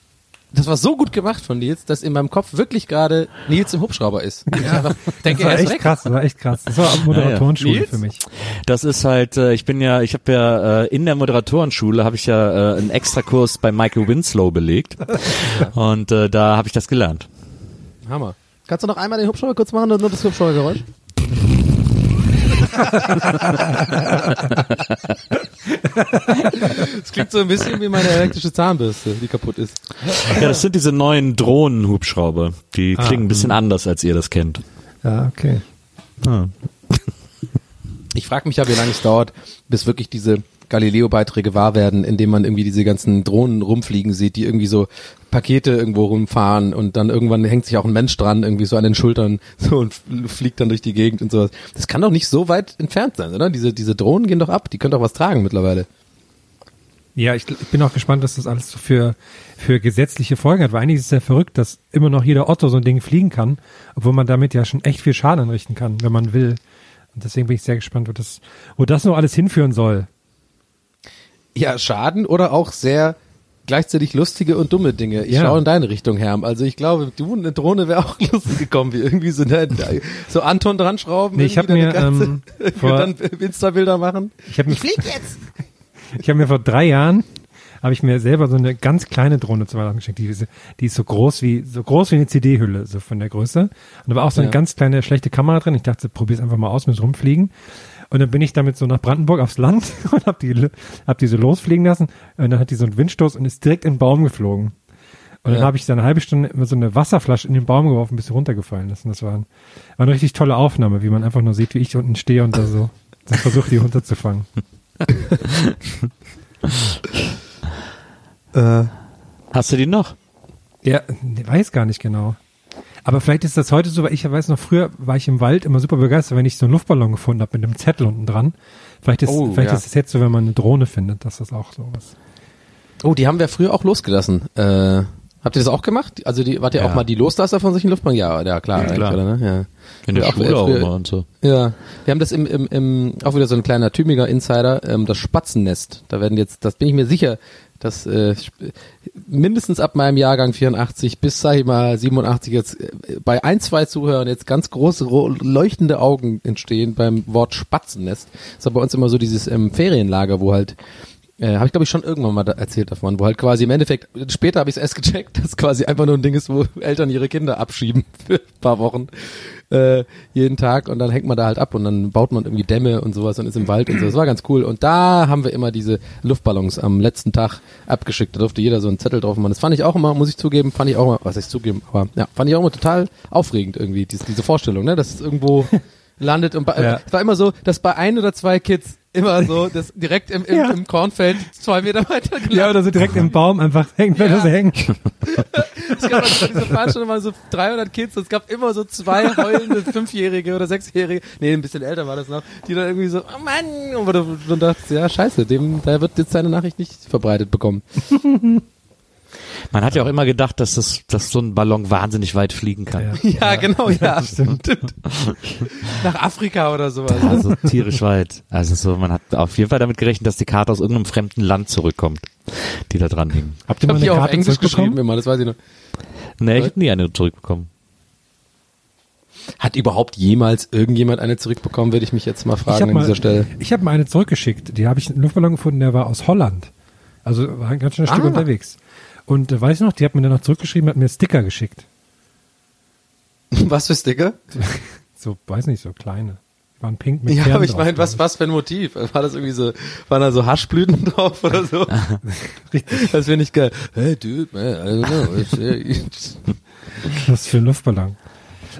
das war so gut gemacht von Nils, dass in meinem Kopf wirklich gerade Nils im Hubschrauber ist. Ich einfach denke, Das war er ist echt weg. krass, das war echt krass. Das war Moderatorenschule Nils? für mich. Das ist halt, äh, ich bin ja, ich habe ja äh, in der Moderatorenschule habe ich ja äh, einen Extrakurs bei Michael Winslow belegt und äh, da habe ich das gelernt. Hammer. Kannst du noch einmal den Hubschrauber kurz machen nur das Hubschraubergeräusch? Das klingt so ein bisschen wie meine elektrische Zahnbürste, die kaputt ist. Ja, das sind diese neuen Drohnenhubschrauber. Die klingen ein bisschen anders, als ihr das kennt. Ja, okay. Ah. Ich frage mich ja, wie lange es dauert, bis wirklich diese Galileo-Beiträge wahr werden, indem man irgendwie diese ganzen Drohnen rumfliegen sieht, die irgendwie so Pakete irgendwo rumfahren und dann irgendwann hängt sich auch ein Mensch dran, irgendwie so an den Schultern so und fliegt dann durch die Gegend und sowas. Das kann doch nicht so weit entfernt sein, oder? Diese, diese Drohnen gehen doch ab, die können doch was tragen mittlerweile. Ja, ich, ich bin auch gespannt, was das alles so für, für gesetzliche Folgen hat, weil eigentlich ist es ja verrückt, dass immer noch jeder Otto so ein Ding fliegen kann, obwohl man damit ja schon echt viel Schaden anrichten kann, wenn man will. Und deswegen bin ich sehr gespannt, wo das, wo das noch alles hinführen soll. Ja, Schaden oder auch sehr gleichzeitig lustige und dumme Dinge. Ich Ja. schaue in deine Richtung, Herm. Also ich glaube, du eine Drohne wäre auch lustig gekommen, wie irgendwie so, eine, so Anton dran schrauben. Nee, ich hab irgendwie mir, deine ähm, vor- dann Insta-Bilder machen. Ich habe mir, Flieg jetzt! ich hab mir vor drei Jahren habe ich mir selber so eine ganz kleine Drohne zu Weihnachten geschenkt. Die, ist- die ist so groß wie so groß wie eine CD-Hülle, so von der Größe. Und da war auch so eine Ja. ganz kleine schlechte Kamera drin. Ich dachte, probier's einfach mal aus mit rumfliegen. Und dann bin ich damit so nach Brandenburg aufs Land und hab die hab die so losfliegen lassen. Und dann hat die so einen Windstoß und ist direkt in den Baum geflogen. Und dann Ja. habe ich dann eine halbe Stunde immer so eine Wasserflasche in den Baum geworfen, bis sie runtergefallen ist. Und das war, ein, war eine richtig tolle Aufnahme, wie man einfach nur sieht, wie ich unten stehe und da so versuche, die runterzufangen. Hast du die noch? Ja, ich weiß gar nicht genau. Aber vielleicht ist das heute so, weil ich weiß noch, früher war ich im Wald immer super begeistert, wenn ich so einen Luftballon gefunden habe mit einem Zettel unten dran. Vielleicht ist, Oh, vielleicht ja. ist es jetzt so, wenn man eine Drohne findet, dass das auch so ist. Oh, die haben wir früher auch losgelassen. Äh, habt ihr das auch gemacht? Also die, wart ihr Ja. auch mal die Loslasser von solchen Luftballons? Ja, ja klar. Ja, eigentlich, klar. Oder, ne? ja. In der auch, Schule auch früher- immer und so. Ja, wir haben das im, im, im auch wieder so ein kleiner Tübinger Insider, ähm, das Spatzennest. Da werden jetzt, das bin ich mir sicher, dass äh, mindestens ab meinem Jahrgang 84 bis sag ich mal 87 jetzt äh, bei ein zwei Zuhörern jetzt ganz große ro- leuchtende Augen entstehen beim Wort Spatzennest. Das ist aber bei uns immer so dieses ähm, Ferienlager, wo halt äh, habe ich glaube ich schon irgendwann mal da erzählt davon, wo halt quasi im Endeffekt, später habe ich es erst gecheckt, dass quasi einfach nur ein Ding ist, wo Eltern ihre Kinder abschieben für ein paar Wochen. Äh, jeden Tag und dann hängt man da halt ab und dann baut man irgendwie Dämme und sowas und ist im Wald und so. Das war ganz cool. Und da haben wir immer diese Luftballons am letzten Tag abgeschickt. Da durfte jeder so einen Zettel drauf machen. Das fand ich auch immer, muss ich zugeben, fand ich auch immer, was heißt zugeben, aber ja, fand ich auch immer total aufregend irgendwie, diese, diese Vorstellung, ne, dass es irgendwo landet und bei, Ja. es war immer so, dass bei ein oder zwei Kids immer so, das direkt im, im, Ja. im Kornfeld zwei Meter weiter gelandet Ja, oder so direkt im Baum einfach hängt, wenn Ja. das hängt. Es gab also bei dieser Veranstaltung mal so 300 Kids und es gab immer so zwei heulende Fünfjährige oder Sechsjährige, nee, ein bisschen älter war das noch, die dann irgendwie so, oh Mann, und du dann dachtest, ja, scheiße, dem, der wird jetzt seine Nachricht nicht verbreitet bekommen. Man hat ja auch immer gedacht, dass das, dass so ein Ballon wahnsinnig weit fliegen kann. Ja. Ja, genau, ja. Stimmt. Nach Afrika oder sowas. Also tierisch weit. Also so, man hat auf jeden Fall damit gerechnet, dass die Karte aus irgendeinem fremden Land zurückkommt, die da dran hing. Habt ihr mal hab eine Karte Englisch geschrieben zurückbekommen? immer, das weiß ich noch. Nee, ich habe nie eine zurückbekommen. Hat überhaupt jemals irgendjemand eine zurückbekommen, würde ich mich jetzt mal fragen habe an mal, dieser Stelle. ich hab mal eine zurückgeschickt. Die habe ich einen Luftballon gefunden, der war aus Holland. Also war ein ganz schönes Stück Ah. unterwegs. Und äh, weiß ich noch, die hat mir dann noch zurückgeschrieben, hat mir Sticker geschickt. Was für Sticker? So, weiß nicht, so kleine. Die waren pink mit Ja, Sternen aber ich meine, was, was für ein Motiv? War das irgendwie so, waren da so Haschblüten drauf oder so? Richtig. Das finde ich geil. Hey, dude, man, I don't know. Uh, Was für ein Luftballon.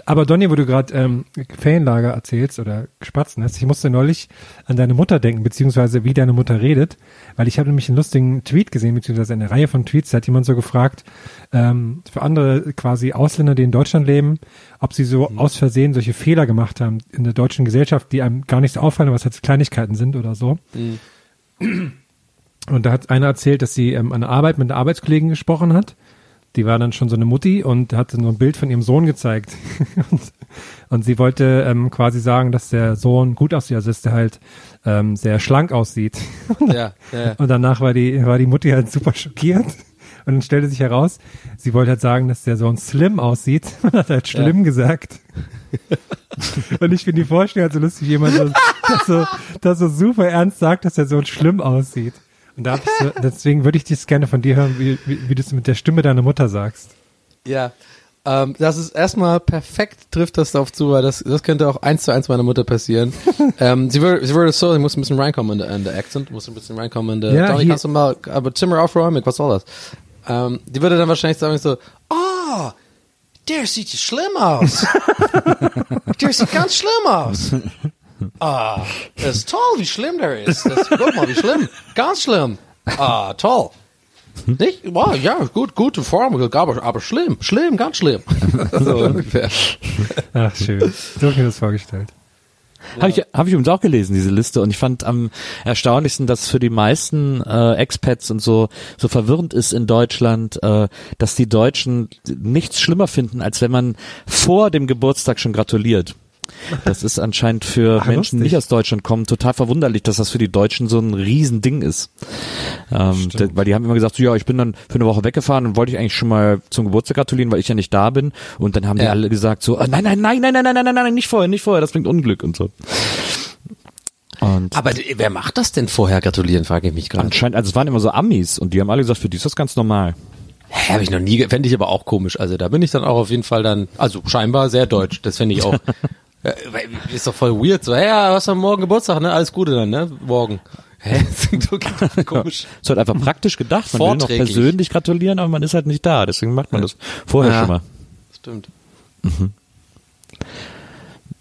Aber Donny, wo du gerade ähm, Ferienlager erzählst oder Spatzen hast, ich musste neulich an deine Mutter denken, beziehungsweise wie deine Mutter redet, weil ich habe nämlich einen lustigen Tweet gesehen, beziehungsweise eine Reihe von Tweets, da hat jemand so gefragt, ähm, für andere quasi Ausländer, die in Deutschland leben, ob sie so aus Versehen solche Fehler gemacht haben in der deutschen Gesellschaft, die einem gar nicht so auffallen, was halt Kleinigkeiten sind oder so. Und da hat einer erzählt, dass sie ähm, an der Arbeit mit einer Arbeitskollegen gesprochen hat. Die war dann schon so eine Mutti und hat so ein Bild von ihrem Sohn gezeigt. und, und sie wollte ähm, quasi sagen, dass der Sohn gut aussieht, also dass der halt ähm, sehr schlank aussieht. ja, ja. Und danach war die, war die Mutti halt super schockiert. Und dann stellte sich heraus, sie wollte halt sagen, dass der Sohn slim aussieht und hat halt schlimm gesagt. und ich finde die Vorstellung halt so lustig, jemand so, das so, das so super ernst sagt, dass der Sohn schlimm aussieht. Und da so, deswegen würde ich das gerne von dir hören, wie, wie, wie du es mit der Stimme deiner Mutter sagst. Ja. Ähm, das ist erstmal perfekt, trifft das darauf zu, weil das, das könnte auch eins zu eins meiner Mutter passieren. ähm, sie würde, sie würde so, sie muss ein bisschen reinkommen in der, in der Accent, muss ein bisschen reinkommen in der, Ja, Donny, kannst du mal, aber Zimmer aufräumen, was soll das? Ähm, die würde dann wahrscheinlich sagen so, oh, der sieht schlimm aus. der sieht ganz schlimm aus. Ah, das ist toll, wie schlimm der ist. Das, guck mal, wie schlimm. Ganz schlimm. Ah, toll. Nicht? Wow, ja, gut, gute Form, aber, aber schlimm, schlimm, ganz schlimm. so ungefähr. Ach, schön. So hab ich mir das vorgestellt. Habe ich, hab ich übrigens auch gelesen, diese Liste. Und ich fand am erstaunlichsten, dass für die meisten äh, Expats und so so verwirrend ist in Deutschland, äh, dass die Deutschen nichts schlimmer finden, als wenn man vor dem Geburtstag schon gratuliert. Das ist anscheinend für Ach, Menschen, die nicht aus Deutschland kommen, total verwunderlich, dass das für die Deutschen so ein Riesending ist. Ähm, Stimmt. d- weil die haben immer gesagt, so, ja, ich bin dann für eine Woche weggefahren und wollte ich eigentlich schon mal zum Geburtstag gratulieren, weil ich ja nicht da bin. Und dann haben die Ja. alle gesagt, so, ah, nein, nein, nein, nein, nein, nein, nein, nein, nein, nicht vorher, nicht vorher, das bringt Unglück und so. Und Aber wer macht das denn vorher gratulieren, frage ich mich gerade. anscheinend, also es waren immer so Amis und die haben alle gesagt, für die ist das ganz normal. Hä, habe ich noch nie, fände ich aber auch komisch. Also da bin ich dann auch auf jeden Fall dann, also scheinbar sehr deutsch, das fände ich auch. Äh, ist doch voll weird, so, hey, ja, was am morgen Geburtstag, ne? Alles Gute dann, ne? Morgen. Hä? Komisch. Es ist halt einfach praktisch gedacht. Man will noch persönlich gratulieren, aber man ist halt nicht da. Deswegen macht man das vorher Ja. schon mal. Stimmt.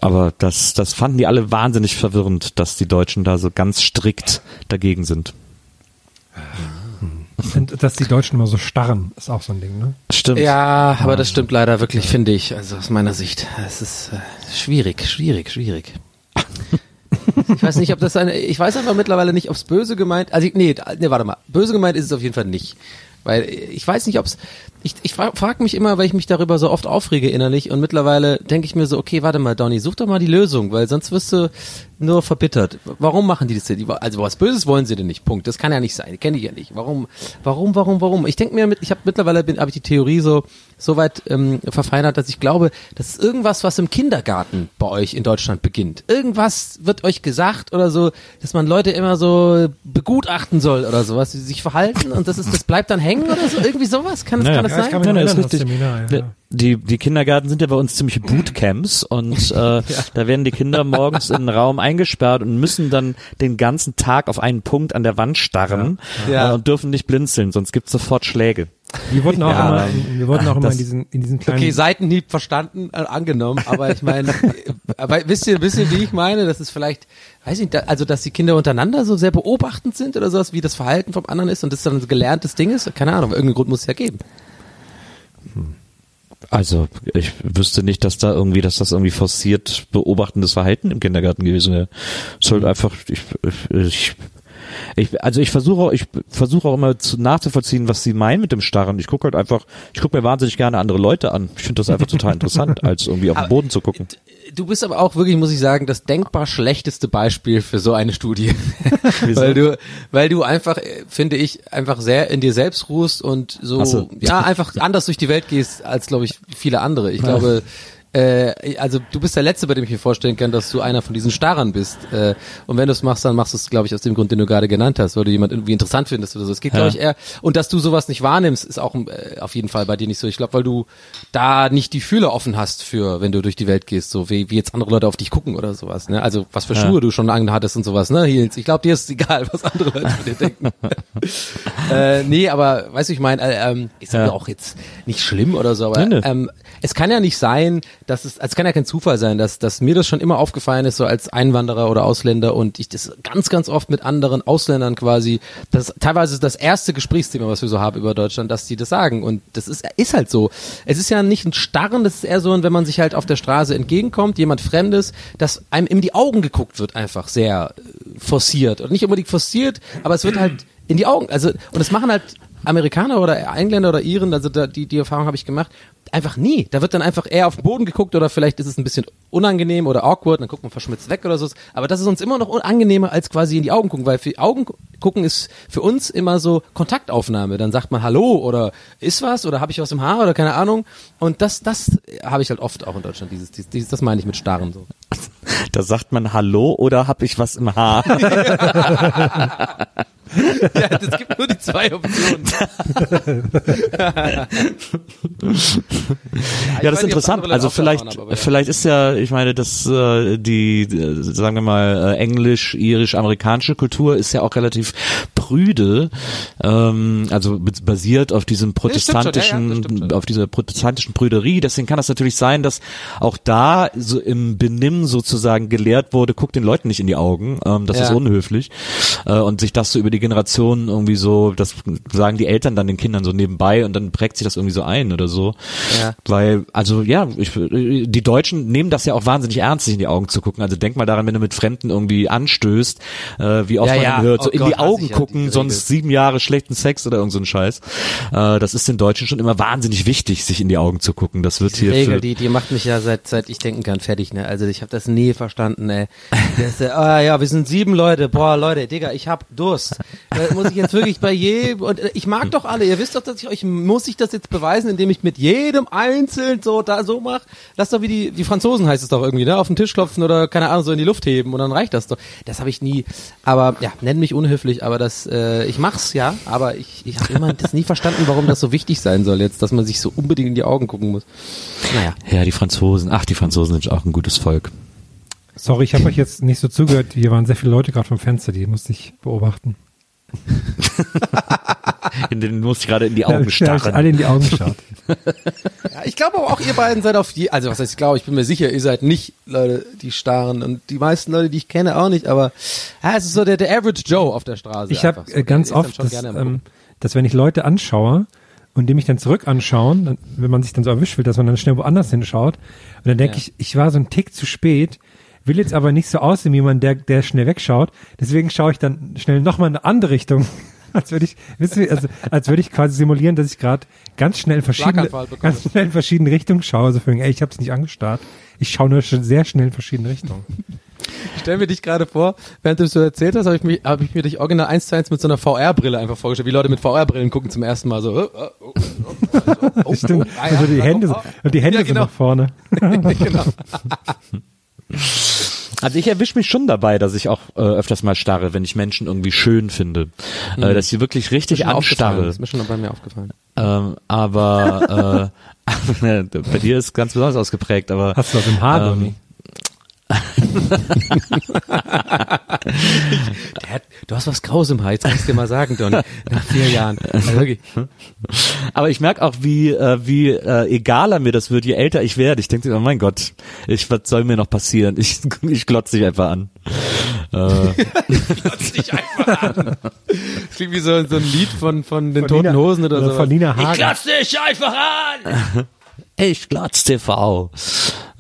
Aber das, das fanden die alle wahnsinnig verwirrend, dass die Deutschen da so ganz strikt dagegen sind. Und dass die Deutschen immer so starren, ist auch so ein Ding, ne? Stimmt. Ja, aber das stimmt leider wirklich, finde ich. Also aus meiner Sicht. Es ist äh, schwierig, schwierig, schwierig. Ich weiß nicht, ob das eine, ich weiß einfach mittlerweile nicht, ob es böse gemeint, also ich, nee, nee, warte mal, böse gemeint ist es auf jeden Fall nicht. Weil ich weiß nicht, ob es, ich, ich frage frag mich immer, weil ich mich darüber so oft aufrege innerlich und mittlerweile denke ich mir so, okay, warte mal, Donny, such doch mal die Lösung, weil sonst wirst du nur verbittert. Warum machen die das denn? Also was Böses wollen sie denn nicht, Punkt. Das kann ja nicht sein, kenne ich ja nicht. Warum, warum, warum, warum? Ich denke mir, mit, ich habe mittlerweile bin, habe ich die Theorie so so weit ähm, verfeinert, dass ich glaube, das ist irgendwas, was im Kindergarten bei euch in Deutschland beginnt. Irgendwas wird euch gesagt oder so, dass man Leute immer so begutachten soll oder sowas, wie sie sich verhalten und das ist, das bleibt dann hängen oder so, irgendwie sowas. Kann das, Naja. kann das Ja, ich sein? kann mich Nein, nein, ist richtig. Seminar, ja. Die, die Kindergärten sind ja bei uns ziemliche Bootcamps und äh, da werden die Kinder morgens in einen Raum eingesperrt und müssen dann den ganzen Tag auf einen Punkt an der Wand starren Ja. Äh, und dürfen nicht blinzeln, sonst gibt's sofort Schläge. Wir wurden auch Ja, immer, wir wurden auch immer das- in diesen, in diesen kleinen, Okay, Seitenhieb verstanden, äh, angenommen, aber ich meine, aber wisst ihr, wisst ihr, wie ich meine? Das ist vielleicht, weiß ich nicht, also dass die Kinder untereinander so sehr beobachtend sind oder sowas, wie das Verhalten vom anderen ist und das dann ein gelerntes Ding ist? Keine Ahnung, aber irgendeinen Grund muss es ja geben. Also ich wüsste nicht, dass da irgendwie, dass das irgendwie forciert beobachtendes Verhalten im Kindergarten gewesen wäre. Es soll einfach, ich, ich, ich, also ich versuche auch, ich versuche auch immer zu, nachzuvollziehen, was sie meinen mit dem Starren. Ich gucke halt einfach, ich gucke mir wahnsinnig gerne andere Leute an. Ich finde das einfach total interessant, als irgendwie auf den Boden zu gucken. Du bist aber auch wirklich, muss ich sagen, das denkbar schlechteste Beispiel für so eine Studie. Weil du, weil du einfach, äh, finde ich, einfach sehr in dir selbst ruhst und so, so. ja, einfach anders durch die Welt gehst als, glaube ich, viele andere. Ich glaube, äh, also du bist der Letzte, bei dem ich mir vorstellen kann, dass du einer von diesen Starrern bist. Äh, und wenn du es machst, dann machst du es, glaube ich, aus dem Grund, den du gerade genannt hast, weil du jemand irgendwie interessant findest oder so. Es geht, glaube Ja. ich, eher, und dass du sowas nicht wahrnimmst, ist auch äh, auf jeden Fall bei dir nicht so. Ich glaube, weil du da nicht die Fühler offen hast für, wenn du durch die Welt gehst, so wie, wie jetzt andere Leute auf dich gucken oder sowas. Ne? Also was für Ja. Schuhe du schon anhattest und sowas, ne, Heels. Ich glaube, dir ist egal, was andere Leute von dir denken. äh, nee, aber weißt du, ich meine, äh, ähm, ist Ja. ja. auch jetzt nicht schlimm oder so, aber ähm, es kann ja nicht sein, dass es, also es kann ja kein Zufall sein, dass, dass mir das schon immer aufgefallen ist, so als Einwanderer oder Ausländer und ich das ganz, ganz oft mit anderen Ausländern quasi, das teilweise das erste Gesprächsthema, was wir so haben über Deutschland, dass die das sagen und das ist, ist halt so. Es ist ja nicht ein Starren, das ist eher so, wenn man sich halt auf der Straße entgegenkommt, jemand Fremdes, dass einem in die Augen geguckt wird, einfach sehr äh, forciert und nicht unbedingt forciert, aber es wird halt in die Augen, also und das machen halt Amerikaner oder Engländer oder Iren, also da, die, die Erfahrung habe ich gemacht, einfach nie. Da wird dann einfach eher auf den Boden geguckt oder vielleicht ist es ein bisschen unangenehm oder awkward, dann guckt man verschmitzt weg oder so. Aber das ist uns immer noch unangenehmer als quasi in die Augen gucken, weil für Augen gu- gucken ist für uns immer so Kontaktaufnahme. Dann sagt man Hallo oder ist was oder habe ich was im Haar oder keine Ahnung. Und das, das habe ich halt oft auch in Deutschland, dieses, dieses, das meine ich mit Starren so. Da sagt man Hallo oder hab ich was im Haar? Ja, es gibt nur die zwei Optionen. ja, das ist interessant. Also vielleicht, aber ja. vielleicht ist ja, ich meine, das äh, die, äh, sagen wir mal, äh, englisch, irisch, amerikanische Kultur ist ja auch relativ prüde, ähm, also basiert auf diesem schon, ja, ja, protestantischen, auf dieser protestantischen Prüderie. Deswegen kann das natürlich sein, dass auch da so im Benimm sozusagen gelehrt wurde, guck den Leuten nicht in die Augen, ähm, das ist unhöflich äh, und sich das so über die Generationen irgendwie so, das sagen die Eltern dann den Kindern so nebenbei und dann prägt sich das irgendwie so ein oder so. Ja. Weil, also ja, ich, die Deutschen nehmen das ja auch wahnsinnig ernst, sich in die Augen zu gucken. Also denk mal daran, wenn du mit Fremden irgendwie anstößt, äh, wie oft Ja, man ja. hört, so Oh in Gott, die Augen gucken, die sonst sieben Jahre schlechten Sex oder irgend so ein Scheiß. Äh, das ist den Deutschen schon immer wahnsinnig wichtig, sich in die Augen zu gucken. Das wird hier Regel, die, die macht mich ja seit, seit ich denken kann fertig, ne? Also ich habe das nie verstanden, ey. Das, äh, ah ja, wir sind sieben Leute, boah Leute, Digga, ich hab Durst. Da muss ich jetzt wirklich bei jedem, und äh, ich mag doch alle, ihr wisst doch, dass ich euch, muss ich das jetzt beweisen, indem ich mit jedem einzeln so da so mach? Lass doch wie die, die Franzosen heißt es doch irgendwie, ne? Auf den Tisch klopfen oder keine Ahnung, so in die Luft heben und dann reicht das doch. Das habe ich nie, aber ja, nenn mich unhöflich, aber das, äh, ich mach's ja, aber ich, ich habe immer das nie verstanden, warum das so wichtig sein soll jetzt, dass man sich so unbedingt in die Augen gucken muss. Naja. ja, die Franzosen. Ach, die Franzosen sind auch ein gutes Volk. Sorry, ich habe euch jetzt nicht so zugehört. Hier waren sehr viele Leute gerade vom Fenster, die musste ich beobachten. In den muss ich gerade in die Ja, Augen starren. alle in die Augen geschaut. Ja, ich glaube aber auch, ihr beiden seid auf je, also was heißt ich glaube, ich bin mir sicher, ihr seid nicht Leute, die starren und die meisten Leute, die ich kenne, auch nicht, aber ja, es ist so der, der Average Joe auf der Straße. Ich habe so. äh, ganz Der oft, am ähm, dass wenn ich Leute anschaue und die mich dann zurück anschauen, dann, wenn man sich dann so erwischt wird, dass man dann schnell woanders hinschaut, und dann denke Ja. ich, ich war so ein Tick zu spät, will jetzt aber nicht so aussehen wie jemand, der, der schnell wegschaut, deswegen schaue ich dann schnell nochmal in eine andere Richtung. Als würde ich, wissen Sie, also, als würde ich quasi simulieren, dass ich gerade ganz schnell in verschiedene, ganz schnell in verschiedene Richtungen schaue. Also für mich, ey, ich habe es nicht angestarrt. Ich schaue nur schon sehr schnell in verschiedene Richtungen. Ich stell mir dich gerade vor, während du es so erzählt hast, habe ich, mich- hab ich mir dich original eins zu eins mit so einer VR-Brille einfach vorgestellt, wie Leute mit VR-Brillen gucken zum ersten Mal so. Oh, oh, oh, oh, oh, oh, Stimmt. Also die Hände, so, oh, und die Hände Ja, genau. nach vorne. genau. Also ich erwische mich schon dabei, dass ich auch äh, öfters mal starre, wenn ich Menschen irgendwie schön finde. Äh, dass ich sie wirklich richtig aufgefallen. anstarre. Ist mir schon bei mir aufgefallen. Ähm, aber äh, bei dir ist ganz besonders ausgeprägt, aber Hast du was im Haar, Ähm, hat, du hast was Graues im Hals, kannst du dir mal sagen, Donny. Nach vier Jahren. Also wirklich. Aber ich merke auch, wie äh, wie äh, egaler mir das wird, je älter ich werde. Ich denke, oh mein Gott, ich, was soll mir noch passieren? Ich, ich glotze dich einfach an. Äh, Das klingt wie so, so ein Lied von, von den Von Toten Nina- Hosen oder, so. Von Nina Hagen. Klatsch dich einfach an! ich glotz TV.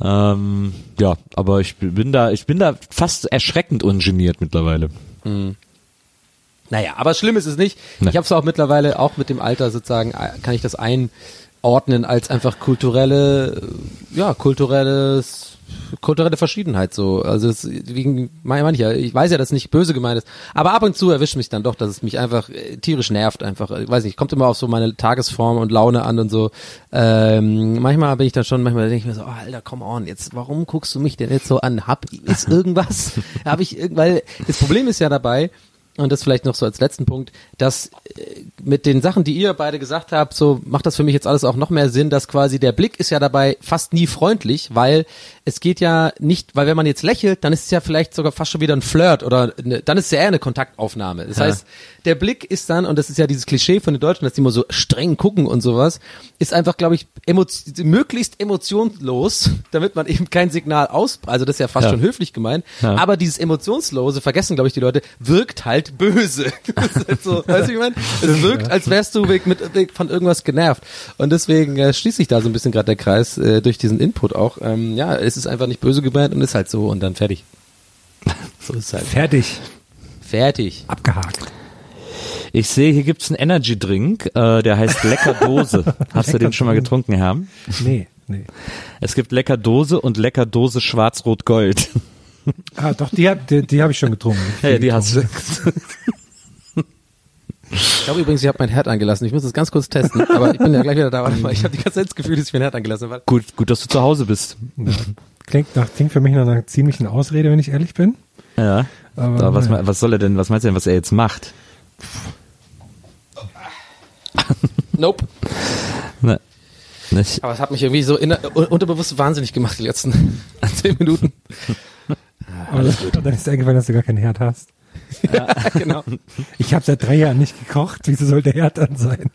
Ähm, ja, aber ich bin da, ich bin da fast erschreckend ungeniert mittlerweile. Naja, aber schlimm ist es nicht. Nee. Ich habe es auch mittlerweile, auch mit dem Alter sozusagen, äh, kann ich das einordnen als einfach kulturelle, äh, ja, kulturelles, kulturelle Verschiedenheit so. Also es, wegen, meine ich ja, ich weiß ja, dass es nicht böse gemeint ist, aber ab und zu erwischt mich dann doch, dass es mich einfach äh, tierisch nervt einfach. Ich weiß nicht, kommt immer auf so meine Tagesform und Laune an und so. Ähm, manchmal bin ich dann schon, manchmal denke ich mir so, oh, Alter, come on, jetzt, warum guckst du mich denn jetzt so an? Hab, ist irgendwas? Habe ich, weil das Problem ist ja dabei, und das vielleicht noch so als letzten Punkt, dass äh, mit den Sachen, die ihr beide gesagt habt, so macht das für mich jetzt alles auch noch mehr Sinn, dass quasi der Blick ist ja dabei fast nie freundlich, weil es geht ja nicht, weil wenn man jetzt lächelt, dann ist es ja vielleicht sogar fast schon wieder ein Flirt oder eine, dann ist es ja eher eine Kontaktaufnahme. Das heißt, der Blick ist dann, und das ist ja dieses Klischee von den Deutschen, dass die immer so streng gucken und sowas, ist einfach, glaube ich, emo möglichst emotionslos, damit man eben kein Signal aus, also das ist ja fast Ja. schon höflich gemeint, Ja. aber dieses emotionslose, vergessen glaube ich die Leute, wirkt halt böse. Halt so, weißt du, ich meine, es wirkt, als wärst du weg mit, weg von irgendwas genervt. Und deswegen äh, schließt sich da so ein bisschen gerade der Kreis äh, durch diesen Input auch. Ähm, ja, es ist einfach nicht böse gemeint und ist halt so und dann fertig. So ist es halt. Fertig. Fertig. Abgehakt. Ich sehe, hier gibt's einen Energy Drink, äh, der heißt Lecker Dose. Hast du den schon mal getrunken, Herr? Nee, nee. Es gibt Lecker Dose und Lecker Dose Schwarz-Rot-Gold. Ah, doch, die, die, die habe ich schon getrunken. Ja, die hast du. Ich glaube übrigens, ich habe mein Herd angelassen. Ich muss das ganz kurz testen, aber ich bin ja gleich wieder da. Warte mal, ich habe die ganze Zeit das Gefühl, dass ich mein Herd angelassen habe. Gut, gut, dass du zu Hause bist. Klingt, nach, klingt für mich nach einer ziemlichen Ausrede, wenn ich ehrlich bin. Ja. Aber Aber was, was soll er denn, was meinst du denn, was er jetzt macht? Nope. Ne, nicht. Aber es hat mich irgendwie so inner, un- unterbewusst wahnsinnig gemacht, die letzten zehn Minuten. Aber dann ist dir eingefallen, dass du gar keinen Herd hast. genau. Ich habe seit drei Jahren nicht gekocht. Wieso soll der Herd dann sein?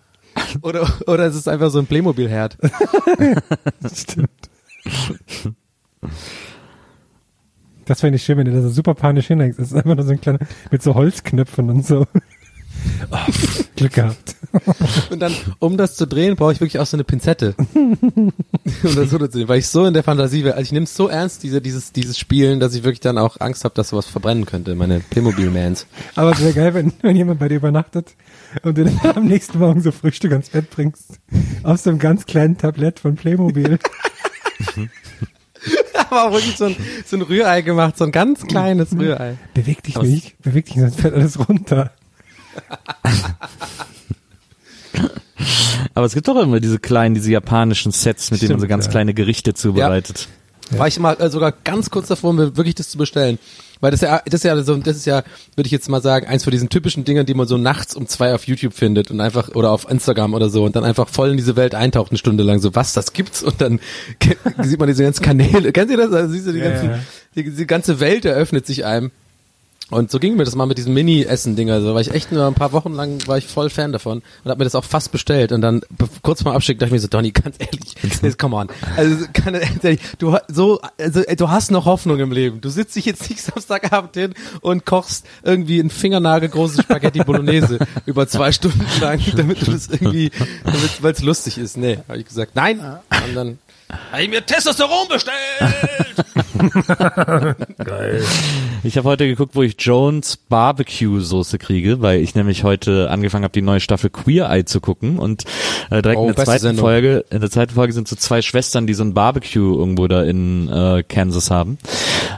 Oder, oder es ist einfach so ein Playmobil-Herd. Stimmt. Das fände ich schön, wenn du da so super panisch hinhängst. Das ist einfach nur so ein kleiner, mit so Holzknöpfen und so. Oh, Glück gehabt. Und dann, um das zu drehen, brauche ich wirklich auch so eine Pinzette. um das so zu sehen, weil ich so in der Fantasie wäre. Also ich nehme es so ernst, diese, dieses, dieses Spielen, dass ich wirklich dann auch Angst habe, dass sowas verbrennen könnte, meine Playmobil-Mans. Aber es wäre geil, wenn, wenn jemand bei dir übernachtet und du dann am nächsten Morgen so Frühstück ans Bett bringst. Auf so einem ganz kleinen Tablett von Playmobil. Aber auch wirklich so ein, so ein Rührei gemacht, so ein ganz kleines Rührei. Beweg dich es- nicht, beweg dich, sonst fällt alles runter. Aber es gibt doch immer diese kleinen, diese japanischen Sets, mit denen man so ganz ja. kleine Gerichte zubereitet. War ich mal äh, sogar ganz kurz davor, mir wirklich das zu bestellen. Weil das ja, das ist ja so, das ist ja, würde ich jetzt mal sagen, eins von diesen typischen Dingern, die man so nachts um zwei auf YouTube findet und einfach, oder auf Instagram oder so und dann einfach voll in diese Welt eintaucht eine Stunde lang, so was, das gibt's und dann sieht man diese ganzen Kanäle, kennt ihr das? Also siehst du die Ja, ganzen, ja. Die, die ganze Welt eröffnet sich einem. Und so ging mir das mal mit diesen Mini-Essen-Dinger. So war ich echt nur ein paar Wochen lang war ich voll Fan davon und habe mir das auch fast bestellt. Und dann kurz vor dem Abschick dachte ich mir so, Donny, ganz ehrlich, jetzt come on. Also kann, ehrlich, du so, also du hast noch Hoffnung im Leben. Du sitzt dich jetzt nicht Samstagabend hin und kochst irgendwie ein fingernagelgroßes Spaghetti Bolognese über zwei Stunden lang, damit du das irgendwie, weil es lustig ist. Nee, habe ich gesagt, nein. Und dann habe ich mir Testosteron bestellt. Ich habe heute geguckt, wo ich Jones Barbecue Soße kriege, weil ich nämlich heute angefangen habe, die neue Staffel Queer Eye zu gucken und äh, direkt Oh, in der zweiten Sendung. Folge, in der zweiten Folge sind so zwei Schwestern, die so ein Barbecue irgendwo da in äh, Kansas haben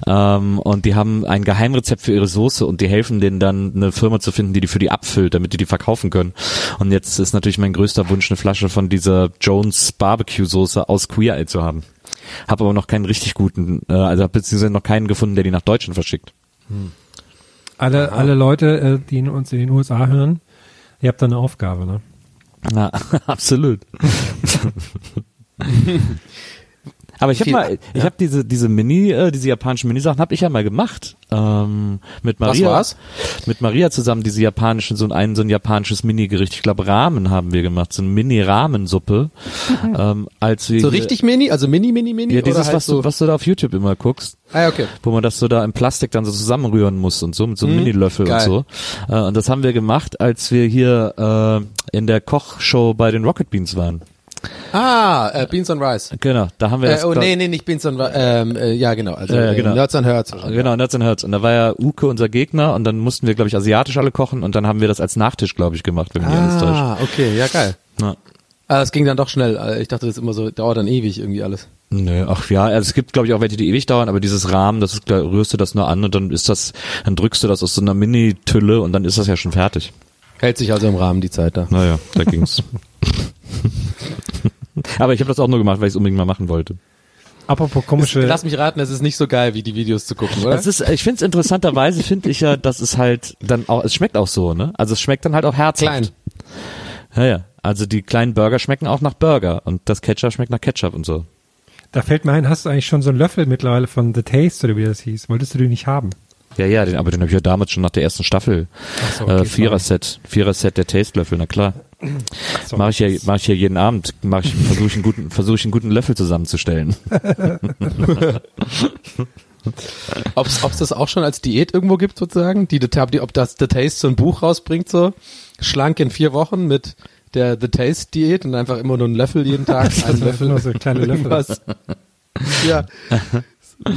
ähm, und die haben ein Geheimrezept für ihre Soße und die helfen denen dann eine Firma zu finden, die die für die abfüllt, damit die die verkaufen können. Und jetzt ist natürlich mein größter Wunsch, eine Flasche von dieser Jones Barbecue Soße aus Queer Eye zu haben. Habe aber noch keinen richtig guten, äh, also hab beziehungsweise noch keinen gefunden, der die nach Deutschland verschickt. Alle, alle Leute, äh, die in uns in den USA hören, ihr habt da eine Aufgabe, ne? Na, absolut. Aber ich habe mal, ich habe diese diese Mini, äh, diese japanischen Mini-Sachen habe ich ja mal gemacht ähm, mit Maria. war's? Mit Maria zusammen diese japanischen so ein so ein japanisches Mini-Gericht. Ich glaube Ramen haben wir gemacht, so eine Mini-Rahmensuppe. ähm, als wir So richtig Mini, also Mini, Mini, Mini? Ja, dieses halt was so, du was du da auf YouTube immer guckst Ah, ja, okay. wo man das so da im Plastik dann so zusammenrühren muss und so mit so einem Minilöffel geil. und so. Äh, und das haben wir gemacht, als wir hier äh, in der Kochshow bei den Rocket Beans waren. Ah, äh, Beans on Rice. Genau, da haben wir Äh, das. oh, nee, nee, nicht Beans on Rice. Ähm, äh, ja, genau. Also äh, genau. Nerds and Herds. Genau, Nuts and Herz. Und da war ja Uke unser Gegner und dann mussten wir, glaube ich, asiatisch alle kochen und dann haben wir das als Nachtisch, glaube ich, gemacht, wenn mich nicht alles täuscht. Ah, okay, ja, geil. Ja. Ah, es ging dann doch schnell. Äh, Ich dachte, das ist immer so, dauert dann ewig irgendwie alles. Nö, ach ja, also es gibt glaube ich auch welche, die ewig dauern, aber dieses Rahmen, das ist, da rührst du das nur an und dann ist das, dann drückst du das aus so einer Mini-Tülle und dann ist das ja schon fertig. Hält sich also im Rahmen die Zeit da. Naja, da ging's. aber ich habe das auch nur gemacht, weil ich es unbedingt mal machen wollte. Apropos komische. Lass mich raten, es ist nicht so geil, wie die Videos zu gucken, oder? Das ist, ich finde es interessanterweise, finde ich ja, dass es halt dann auch, es schmeckt auch so, ne? Also es schmeckt dann halt auch herzhaft. Klein. Ja, ja. Also die kleinen Burger schmecken auch nach Burger und das Ketchup schmeckt nach Ketchup und so. Da fällt mir ein, hast du eigentlich schon so einen Löffel mittlerweile von The Taste oder wie das hieß? Wolltest du den nicht haben? Ja, ja, den, aber den habe ich ja damals schon nach der ersten Staffel. Ach so, äh, okay, Vierer-Set, Vierer-Set der Tastelöffel, na klar. So. Mache ich ja, mache ich ja jeden Abend, mache ich, versuche ich einen guten, versuche ich einen guten Löffel zusammenzustellen. Ob's, ob's das auch schon als Diät irgendwo gibt, sozusagen? Die, die, ob das The Taste so ein Buch rausbringt, so schlank in vier Wochen mit der The Taste Diät und einfach immer nur einen Löffel jeden Tag, einen Löffel. Nur so kleine Löffel. irgendwas. Ja.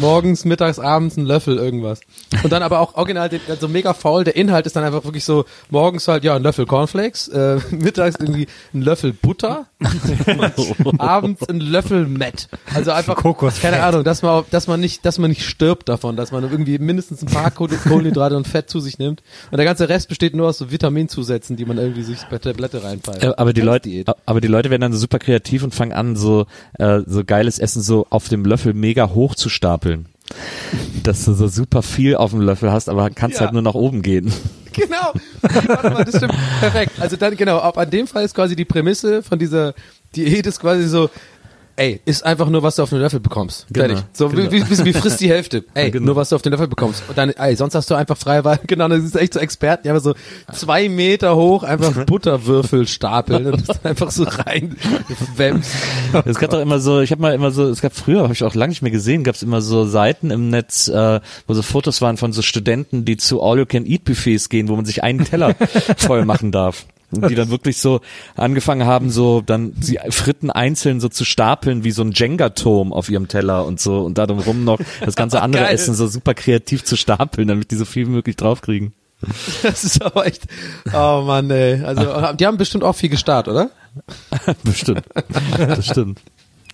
Morgens, mittags, abends ein Löffel irgendwas. Und dann aber auch original, den- also mega faul, der Inhalt ist dann einfach wirklich so, morgens halt, ja, ein Löffel Cornflakes, äh, mittags irgendwie ein Löffel Butter, abends ein Löffel Met. Also einfach, Kokosfett. keine Ahnung, dass man, dass man nicht, dass man nicht stirbt davon, dass man irgendwie mindestens ein paar Koh- Kohlenhydrate und Fett zu sich nimmt. Und der ganze Rest besteht nur aus so Vitaminzusätzen, die man irgendwie sich per Tablette reinpfeift. Äh, aber die Leute, aber die Leute werden dann so super kreativ und fangen an, so, äh, so geiles Essen so auf dem Löffel mega hoch zu stapeln. Dass du so super viel auf dem Löffel hast, aber kannst Ja. halt nur nach oben gehen. Genau. Warte mal, das stimmt. Perfekt. Also dann, genau, ab an dem Fall ist quasi die Prämisse von dieser Diät ist quasi so, ey, ist einfach nur, was du auf den Löffel bekommst. Genau, Fertig. So, genau. wie, wie, wie frisst die Hälfte? Ey, Genau. nur was du auf den Löffel bekommst. Und dann, ey, sonst hast du einfach freie Wahl. Genau, das ist echt so Experten, die einfach so zwei Meter hoch einfach Butterwürfel stapeln und das einfach so rein wemst. Es gab doch immer so, ich habe mal immer so, es gab früher, habe ich auch lange nicht mehr gesehen, gab es immer so Seiten im Netz, äh, wo so Fotos waren von so Studenten, die zu All-You-Can-Eat-Buffets gehen, wo man sich einen Teller voll machen darf. Und die dann wirklich so angefangen haben, so dann die Fritten einzeln so zu stapeln wie so ein Jenga-Turm auf ihrem Teller und so und da rum noch das ganze andere. Essen so super kreativ zu stapeln, damit die so viel wie möglich draufkriegen. Das ist aber echt, oh Mann, ey. Also, die haben bestimmt auch viel gestarrt, oder? Bestimmt. Das stimmt.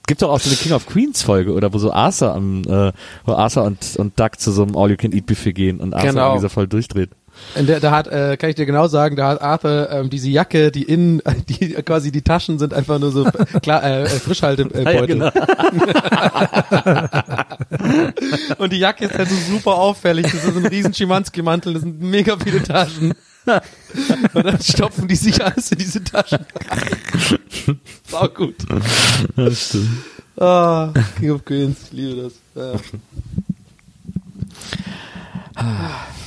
Gibt doch auch so eine King of Queens Folge, oder wo so Arthur am, äh, wo Arthur und, und Doug zu so einem All-You-Can-Eat-Buffet gehen und Arthur Genau. irgendwie so voll durchdreht. Und Der, da hat, äh, kann ich dir genau sagen, da hat Arthur ähm, diese Jacke, die innen, die quasi die Taschen sind einfach nur so klar äh, äh, Frischhaltebeutel. Ah, ja, genau. Und die Jacke ist halt so super auffällig. Das ist so ein riesen Schimanski-Mantel, das sind mega viele Taschen. Und dann stopfen die sich alles in diese Taschen. Sau gut. Das stimmt. Ah, King of Queens, ich liebe das. Ja.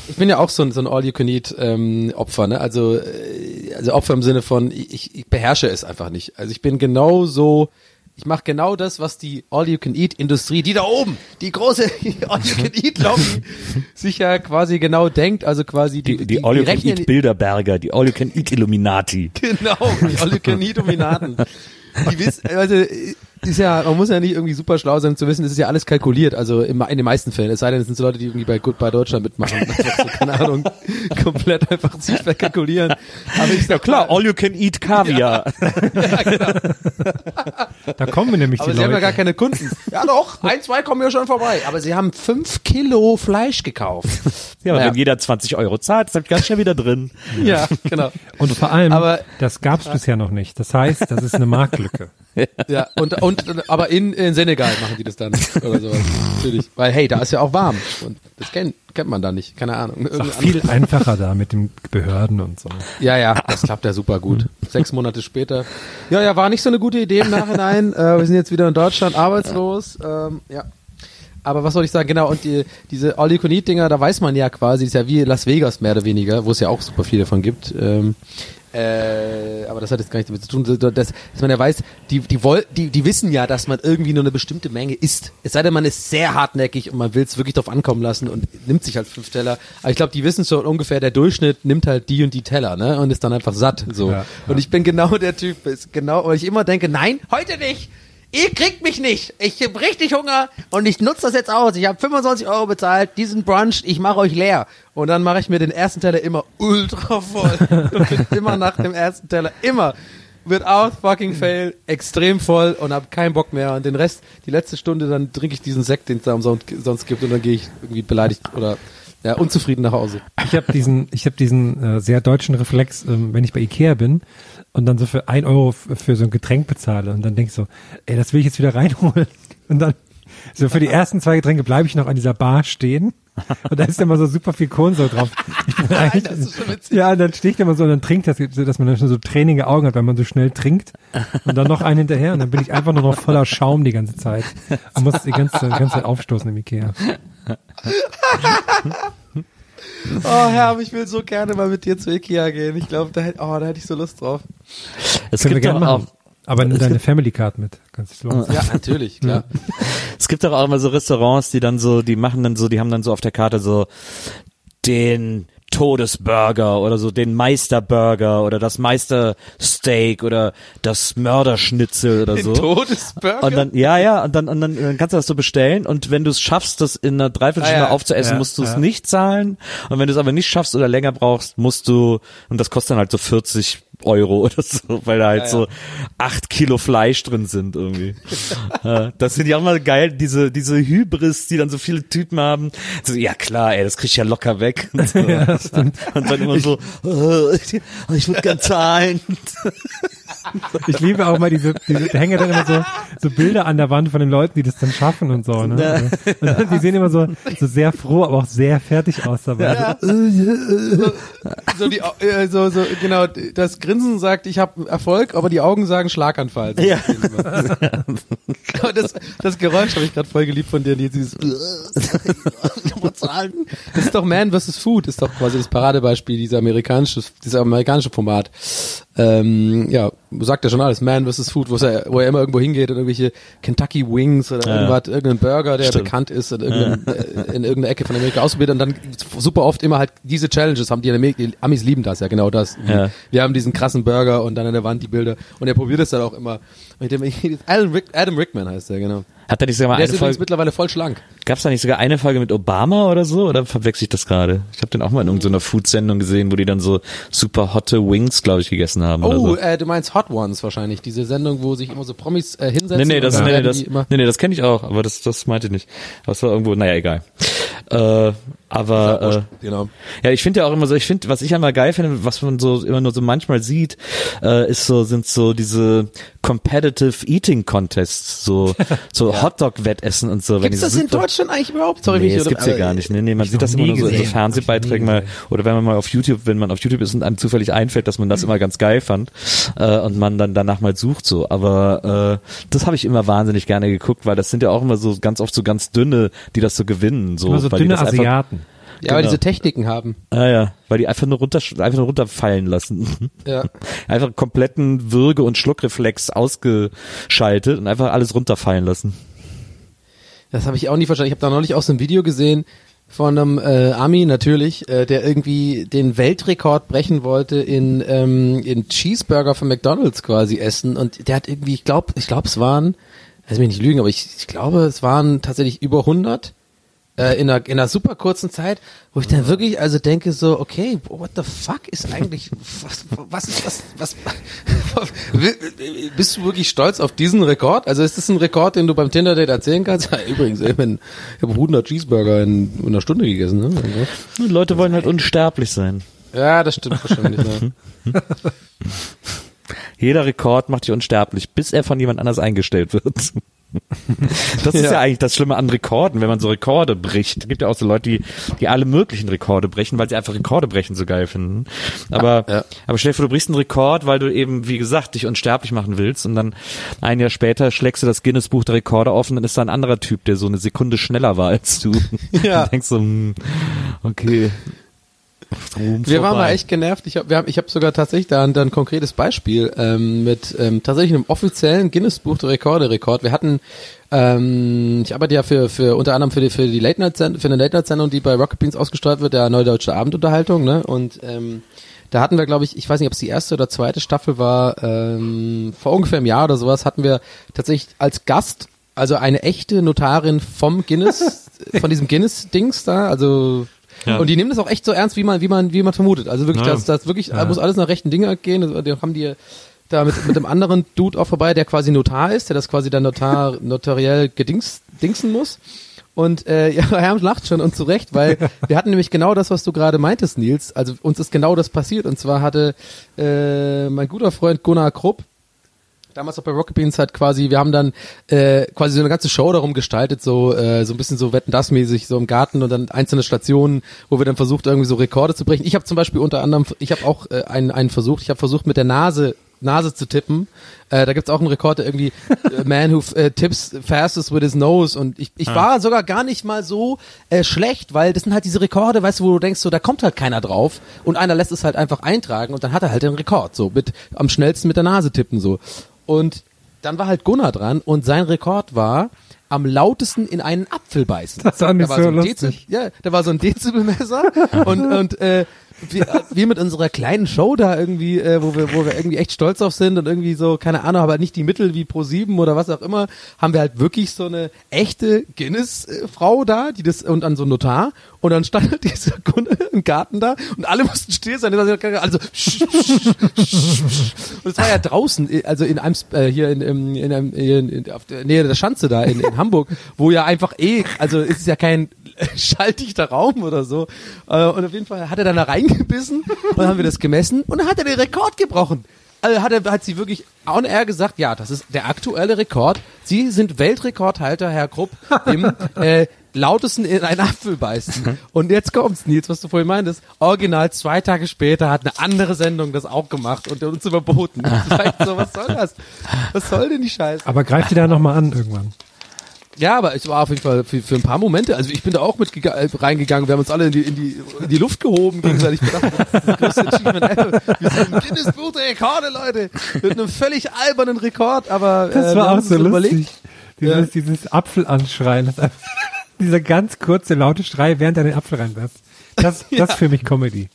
Ich bin ja auch so ein, so ein All-You-Can-Eat-Opfer, ne? Also, äh, also Opfer im Sinne von, ich, ich beherrsche es einfach nicht. Also ich bin genau so, ich mache genau das, was die All-You-Can-Eat-Industrie, die da oben, die große All-You-Can-Eat-Lobby, sich ja quasi genau denkt, also quasi die, Die, die rechnen- All-You-Can-Eat-Bilderberger, die All-You-Can-Eat-Illuminati. Genau, die All-You-Can-Eat-Dominaten. Die wissen, also, ist ja, man muss ja nicht irgendwie super schlau sein, um zu wissen, es ist ja alles kalkuliert, also in den meisten Fällen. Es sei denn, es sind so Leute, die irgendwie bei Goodbye Deutschland mitmachen. Einfach so, keine Ahnung, komplett einfach sich verkalkulieren. Aber ich Ja klar, All-You-Can-Eat-Kaviar. Da kommen wir nämlich aber die sie haben ja Leute. gar keine Kunden. Ja doch, ein, zwei kommen ja schon vorbei. Aber sie haben fünf Kilo Fleisch gekauft. Ja, Naja. wenn jeder 20 Euro zahlt, ist das ganz schnell wieder drin. Ja, genau. Und vor allem, Aber- das gab's bisher noch nicht. Das heißt, das ist eine Marktlücke. Ja, und, und aber in, in Senegal machen die das dann oder sowas. Natürlich. Weil hey, da ist ja auch warm. Und das kennt, kennt man da nicht. Keine Ahnung. Ist auch viel einfacher da mit den Behörden und so. Ja, ja, das klappt ja super gut. Sechs Monate später. Ja, ja, war nicht so eine gute Idee im Nachhinein. äh, wir sind jetzt wieder in Deutschland arbeitslos. Ähm, ja. Aber was soll ich sagen? Genau, und die, diese all you dinger da weiß man ja quasi, ist ja wie Las Vegas mehr oder weniger, wo es ja auch super viel davon gibt. Ähm, äh, aber das hat jetzt gar nichts damit zu tun, dass, dass man ja weiß, die, die, woll, die, die wissen ja, dass man irgendwie nur eine bestimmte Menge isst. Es sei denn, man ist sehr hartnäckig und man will es wirklich drauf ankommen lassen und nimmt sich halt fünf Teller. Aber ich glaube, die wissen schon ungefähr, der Durchschnitt nimmt halt die und die Teller, ne? Und ist dann einfach satt. So. Ja, Und ich bin genau der Typ, ist genau, weil ich immer denke, nein, Heute nicht. Ihr kriegt mich nicht. Ich hab richtig Hunger und ich nutze das jetzt aus. Ich habe 25 Euro bezahlt. Diesen Brunch, ich mache euch leer. Und dann mache ich mir den ersten Teller immer ultra voll. und immer nach dem ersten Teller immer without fucking fail extrem voll und habe keinen Bock mehr. Und den Rest, die letzte Stunde, dann trinke ich diesen Sekt, den es da umsonst sonst gibt und dann gehe ich irgendwie beleidigt oder ja, unzufrieden nach Hause. Ich habe diesen, ich habe diesen äh, sehr deutschen Reflex, ähm, wenn ich bei Ikea bin und dann so für ein Euro für so ein Getränk bezahle und dann denk ich so, ey, das will ich jetzt wieder reinholen. Und dann so für die ersten zwei Getränke bleibe ich noch an dieser Bar stehen. Und da ist immer so super viel Kohlensäure drauf. Witzig. ja, und dann stehe ich da immer so und dann trinkt das, dass man dann schon so tränige Augen hat, weil man so schnell trinkt. Und dann noch einen hinterher und dann bin ich einfach nur noch voller Schaum die ganze Zeit. Und muss die ganze, die ganze Zeit aufstoßen im Ikea. Oh Herr, ich will so gerne mal mit dir zu Ikea gehen. Ich glaube, da, hätt- oh, da hätte ich so Lust drauf. Es Können wir gibt gerne auch, machen. Aber nimm deine Family Card mit. Kannst du lohnen. Ja, natürlich, klar. es gibt doch auch immer so Restaurants, die dann so, die machen dann so, die haben dann so auf der Karte so den Todesburger oder so den Meisterburger oder das Meistersteak oder das Mörderschnitzel oder so. Todesburger? Und dann, ja, ja, und dann, und dann, dann kannst du das so bestellen und wenn du es schaffst, das in einer Dreiviertelstunde Ah, ja. aufzuessen, Ja, musst du es ja. nicht zahlen. Und wenn du es aber nicht schaffst oder länger brauchst, musst du, und das kostet dann halt so 40 Euro oder so, weil da halt Ja, ja. so acht Kilo Fleisch drin sind irgendwie. ja, das finde ich auch mal geil, diese, diese Hybris, die dann so viele Typen haben. So, ja klar, ey, das krieg ich ja locker weg. Und, so. und dann immer so, ich, ich würde gern zahlen. Ich liebe auch mal diese, diese da hängen ja dann immer so, so Bilder an der Wand von den Leuten, die das dann schaffen und so, ne? Und dann, die sehen immer so, so sehr froh, aber auch sehr fertig aus dabei. so die, Au- äh, so, so, genau, das Grinsen sagt, ich habe Erfolg, aber die Augen sagen Schlaganfall. So Ja. Und das, das Geräusch habe ich gerade voll geliebt von dir, dieses Das ist doch Man vs. Food, ist doch quasi das Paradebeispiel, dieser amerikanische, dieser amerikanische Format. Ähm, ja, sagt ja schon alles, Man vs. Food, wo er, wo er immer irgendwo hingeht und irgendwelche Kentucky Wings oder Ja. irgendwas, irgendeinen Burger, der Stimmt. bekannt ist in, äh, in irgendeiner Ecke von Amerika ausprobiert und dann super oft immer halt diese Challenges haben die in Amerika, die Amis lieben das ja, genau das. Ja. Wir haben diesen krassen Burger und dann an der Wand die Bilder und er probiert es dann auch immer. Mit dem, Adam, Rick, Adam Rickman heißt der, genau. Hat er nicht sogar mal Der eine ist Folge, mittlerweile voll schlank. gab's da nicht sogar eine Folge mit Obama oder so? Oder verwechsel ich das gerade? Ich habe den auch mal in irgendeiner Food-Sendung gesehen, wo die dann so super hotte Wings, glaube ich, gegessen haben Oh, so. äh, du meinst Hot Ones wahrscheinlich, diese Sendung, wo sich immer so Promis äh, hinsetzen. Nee, nee, das, nee, das, nee, das kenne ich auch, aber das, das meinte ich nicht. Das war irgendwo, naja, egal. Äh, aber äh, genau. ja, ich finde ja auch immer so, ich finde, was ich einmal geil finde, was man so immer nur so manchmal sieht, äh, ist so, sind so diese Competitive Eating Contests, so, so Hotdog-Wettessen und so. Gibt's das in Deutschland eigentlich überhaupt? Sorry, nee, das gibt's ja gar nicht. Nee, nee, man sieht das immer nur so in so. Fernsehbeiträgen mal, oder wenn man mal auf YouTube, wenn man auf YouTube ist und einem zufällig einfällt, dass man das immer ganz geil fand äh, und man dann danach mal sucht so. Aber äh, das habe ich immer wahnsinnig gerne geguckt, weil das sind ja auch immer so ganz oft so ganz dünne, die das so gewinnen. So, Immer so weil die dünne einfach, Ja, weil Genau. diese Techniken haben. Ah ja, weil die einfach nur runter, einfach nur runterfallen lassen. Ja. Einfach kompletten Würge- und Schluckreflex ausgeschaltet und einfach alles runterfallen lassen. Das habe ich auch nie verstanden. Ich habe da neulich auch so ein Video gesehen von einem äh, Ami natürlich, äh, der irgendwie den Weltrekord brechen wollte in in, in Cheeseburger von McDonald's quasi essen und der hat irgendwie, ich glaube, ich glaube, es waren, lass mich nicht lügen, aber ich, ich glaube, es waren tatsächlich über 100 äh, in, einer, in einer super kurzen Zeit, wo ich dann wirklich also denke so, okay, what the fuck ist eigentlich, was, was ist das, was, bist du wirklich stolz auf diesen Rekord? Also ist das ein Rekord, den du beim Tinder-Date erzählen kannst? Ja, übrigens, ich, bin, ich habe 100 Cheeseburger in, in einer Stunde gegessen. Ne? Und Leute wollen halt unsterblich sein. Ja, das stimmt wahrscheinlich. Ja. Jeder Rekord macht dich unsterblich, bis er von jemand anders eingestellt wird. Das ist ja. Ja. eigentlich das Schlimme an Rekorden, wenn man so Rekorde bricht. Es gibt ja auch so Leute, die, die alle möglichen Rekorde brechen, weil sie einfach Rekorde brechen so geil finden. Aber, Ja. aber stell dir vor, du brichst einen Rekord, weil du eben, wie gesagt, dich unsterblich machen willst und dann ein Jahr später schlägst du das Guinness-Buch der Rekorde auf und dann ist da ein anderer Typ, der so eine Sekunde schneller war als du. Ja. Und denkst so, hm, okay. Ruhm Wir waren vorbei. mal echt genervt. Ich habe hab, ich hab sogar tatsächlich da ein, da ein konkretes Beispiel ähm, mit ähm, tatsächlich einem offiziellen Guinness-Buch der Rekorde-Rekord. Wir hatten, ähm, ich arbeite ja für, für unter anderem für die, für die Late Night für eine Late Night Sendung, die bei Rocket Beans ausgestrahlt wird, der Neue Deutsche Abendunterhaltung. Ne? Und ähm, da hatten wir, glaube ich, ich weiß nicht, ob es die erste oder zweite Staffel war, ähm, vor ungefähr einem Jahr oder sowas, hatten wir tatsächlich als Gast, also eine echte Notarin vom Guinness, von diesem Guinness-Dings da, also Ja. und die nehmen das auch echt so ernst, wie man, wie man, wie man vermutet. Also wirklich, Ja. das, das wirklich, muss alles nach rechten Dingen gehen. Also, Die haben die da mit, mit einem anderen Dude auch vorbei, der quasi Notar ist, der das quasi dann Notar, notariell gedings, dingsen muss. Und äh, ja, Herm lacht schon und zu Recht, weil wir hatten nämlich genau das, was du gerade meintest, Nils. Also uns ist genau das passiert. Und zwar hatte äh, mein guter Freund Gunnar Krupp, damals auch bei Rocket Beans halt quasi, wir haben dann äh, quasi so eine ganze Show darum gestaltet, so äh, so ein bisschen so wetten das mäßig, so im Garten und dann einzelne Stationen, wo wir dann versucht irgendwie so Rekorde zu brechen. Ich habe zum Beispiel unter anderem, ich habe auch äh, einen einen versucht, ich habe versucht mit der Nase Nase zu tippen. Äh, da gibt's auch einen Rekord, der irgendwie äh, Man who äh, tips fastest with his nose und ich, ich war sogar gar nicht mal so äh, schlecht, weil das sind halt diese Rekorde, weißt du, wo du denkst, so da kommt halt keiner drauf und einer lässt es halt einfach eintragen und dann hat er halt den Rekord, so mit am schnellsten mit der Nase tippen so. Und dann war halt Gunnar dran und sein Rekord war am lautesten in einen Apfel beißen. Das war nicht Da war so ein lustig. Dezi- ja, da war so ein Dezibelmesser und und äh, wir, wir mit unserer kleinen Show da irgendwie, äh, wo wir wo wir irgendwie echt stolz drauf sind und irgendwie so keine Ahnung, aber nicht die Mittel wie Pro 7 oder was auch immer, haben wir halt wirklich so eine echte Guinness äh, Frau da, die das und dann so ein Notar und dann stand halt dieser Kunde im Garten da und alle mussten still sein, also und es war ja draußen, also in einem, äh, hier in, in, in, einem, in, in auf der Nähe der Schanze da in, in Hamburg, wo ja einfach eh, also es ist ja kein schalldichter Raum oder so. Äh, und auf jeden Fall hat er dann da reingebissen und dann haben wir das gemessen und dann hat er den Rekord gebrochen. Also hat, er, hat sie wirklich on air gesagt, ja, das ist der aktuelle Rekord. Sie sind Weltrekordhalter, Herr Krupp, im äh, lautesten in einen Apfel beißen. Und jetzt kommt's, Nils, was du vorhin meintest. Original zwei Tage später hat eine andere Sendung das auch gemacht und uns überboten. So, was soll das? Was soll denn die Scheiße? Aber greift die da nochmal an irgendwann. Ja, aber es war auf jeden Fall für, für ein paar Momente. Also ich bin da auch mit äh, reingegangen. Wir haben uns alle in die, in die, in die Luft gehoben gegenseitig. Ich dachte, das das größte Achievement ever. Wir sind im Guinness Buch der Rekorde, Leute. Mit einem völlig albernen Rekord, aber äh, Das war auch so lustig. Dieses, Ja. dieses Apfelanschreien. Das dieser ganz kurze, laute Schrei, während er den Apfel reinlässt. Das, das ist für mich Comedy.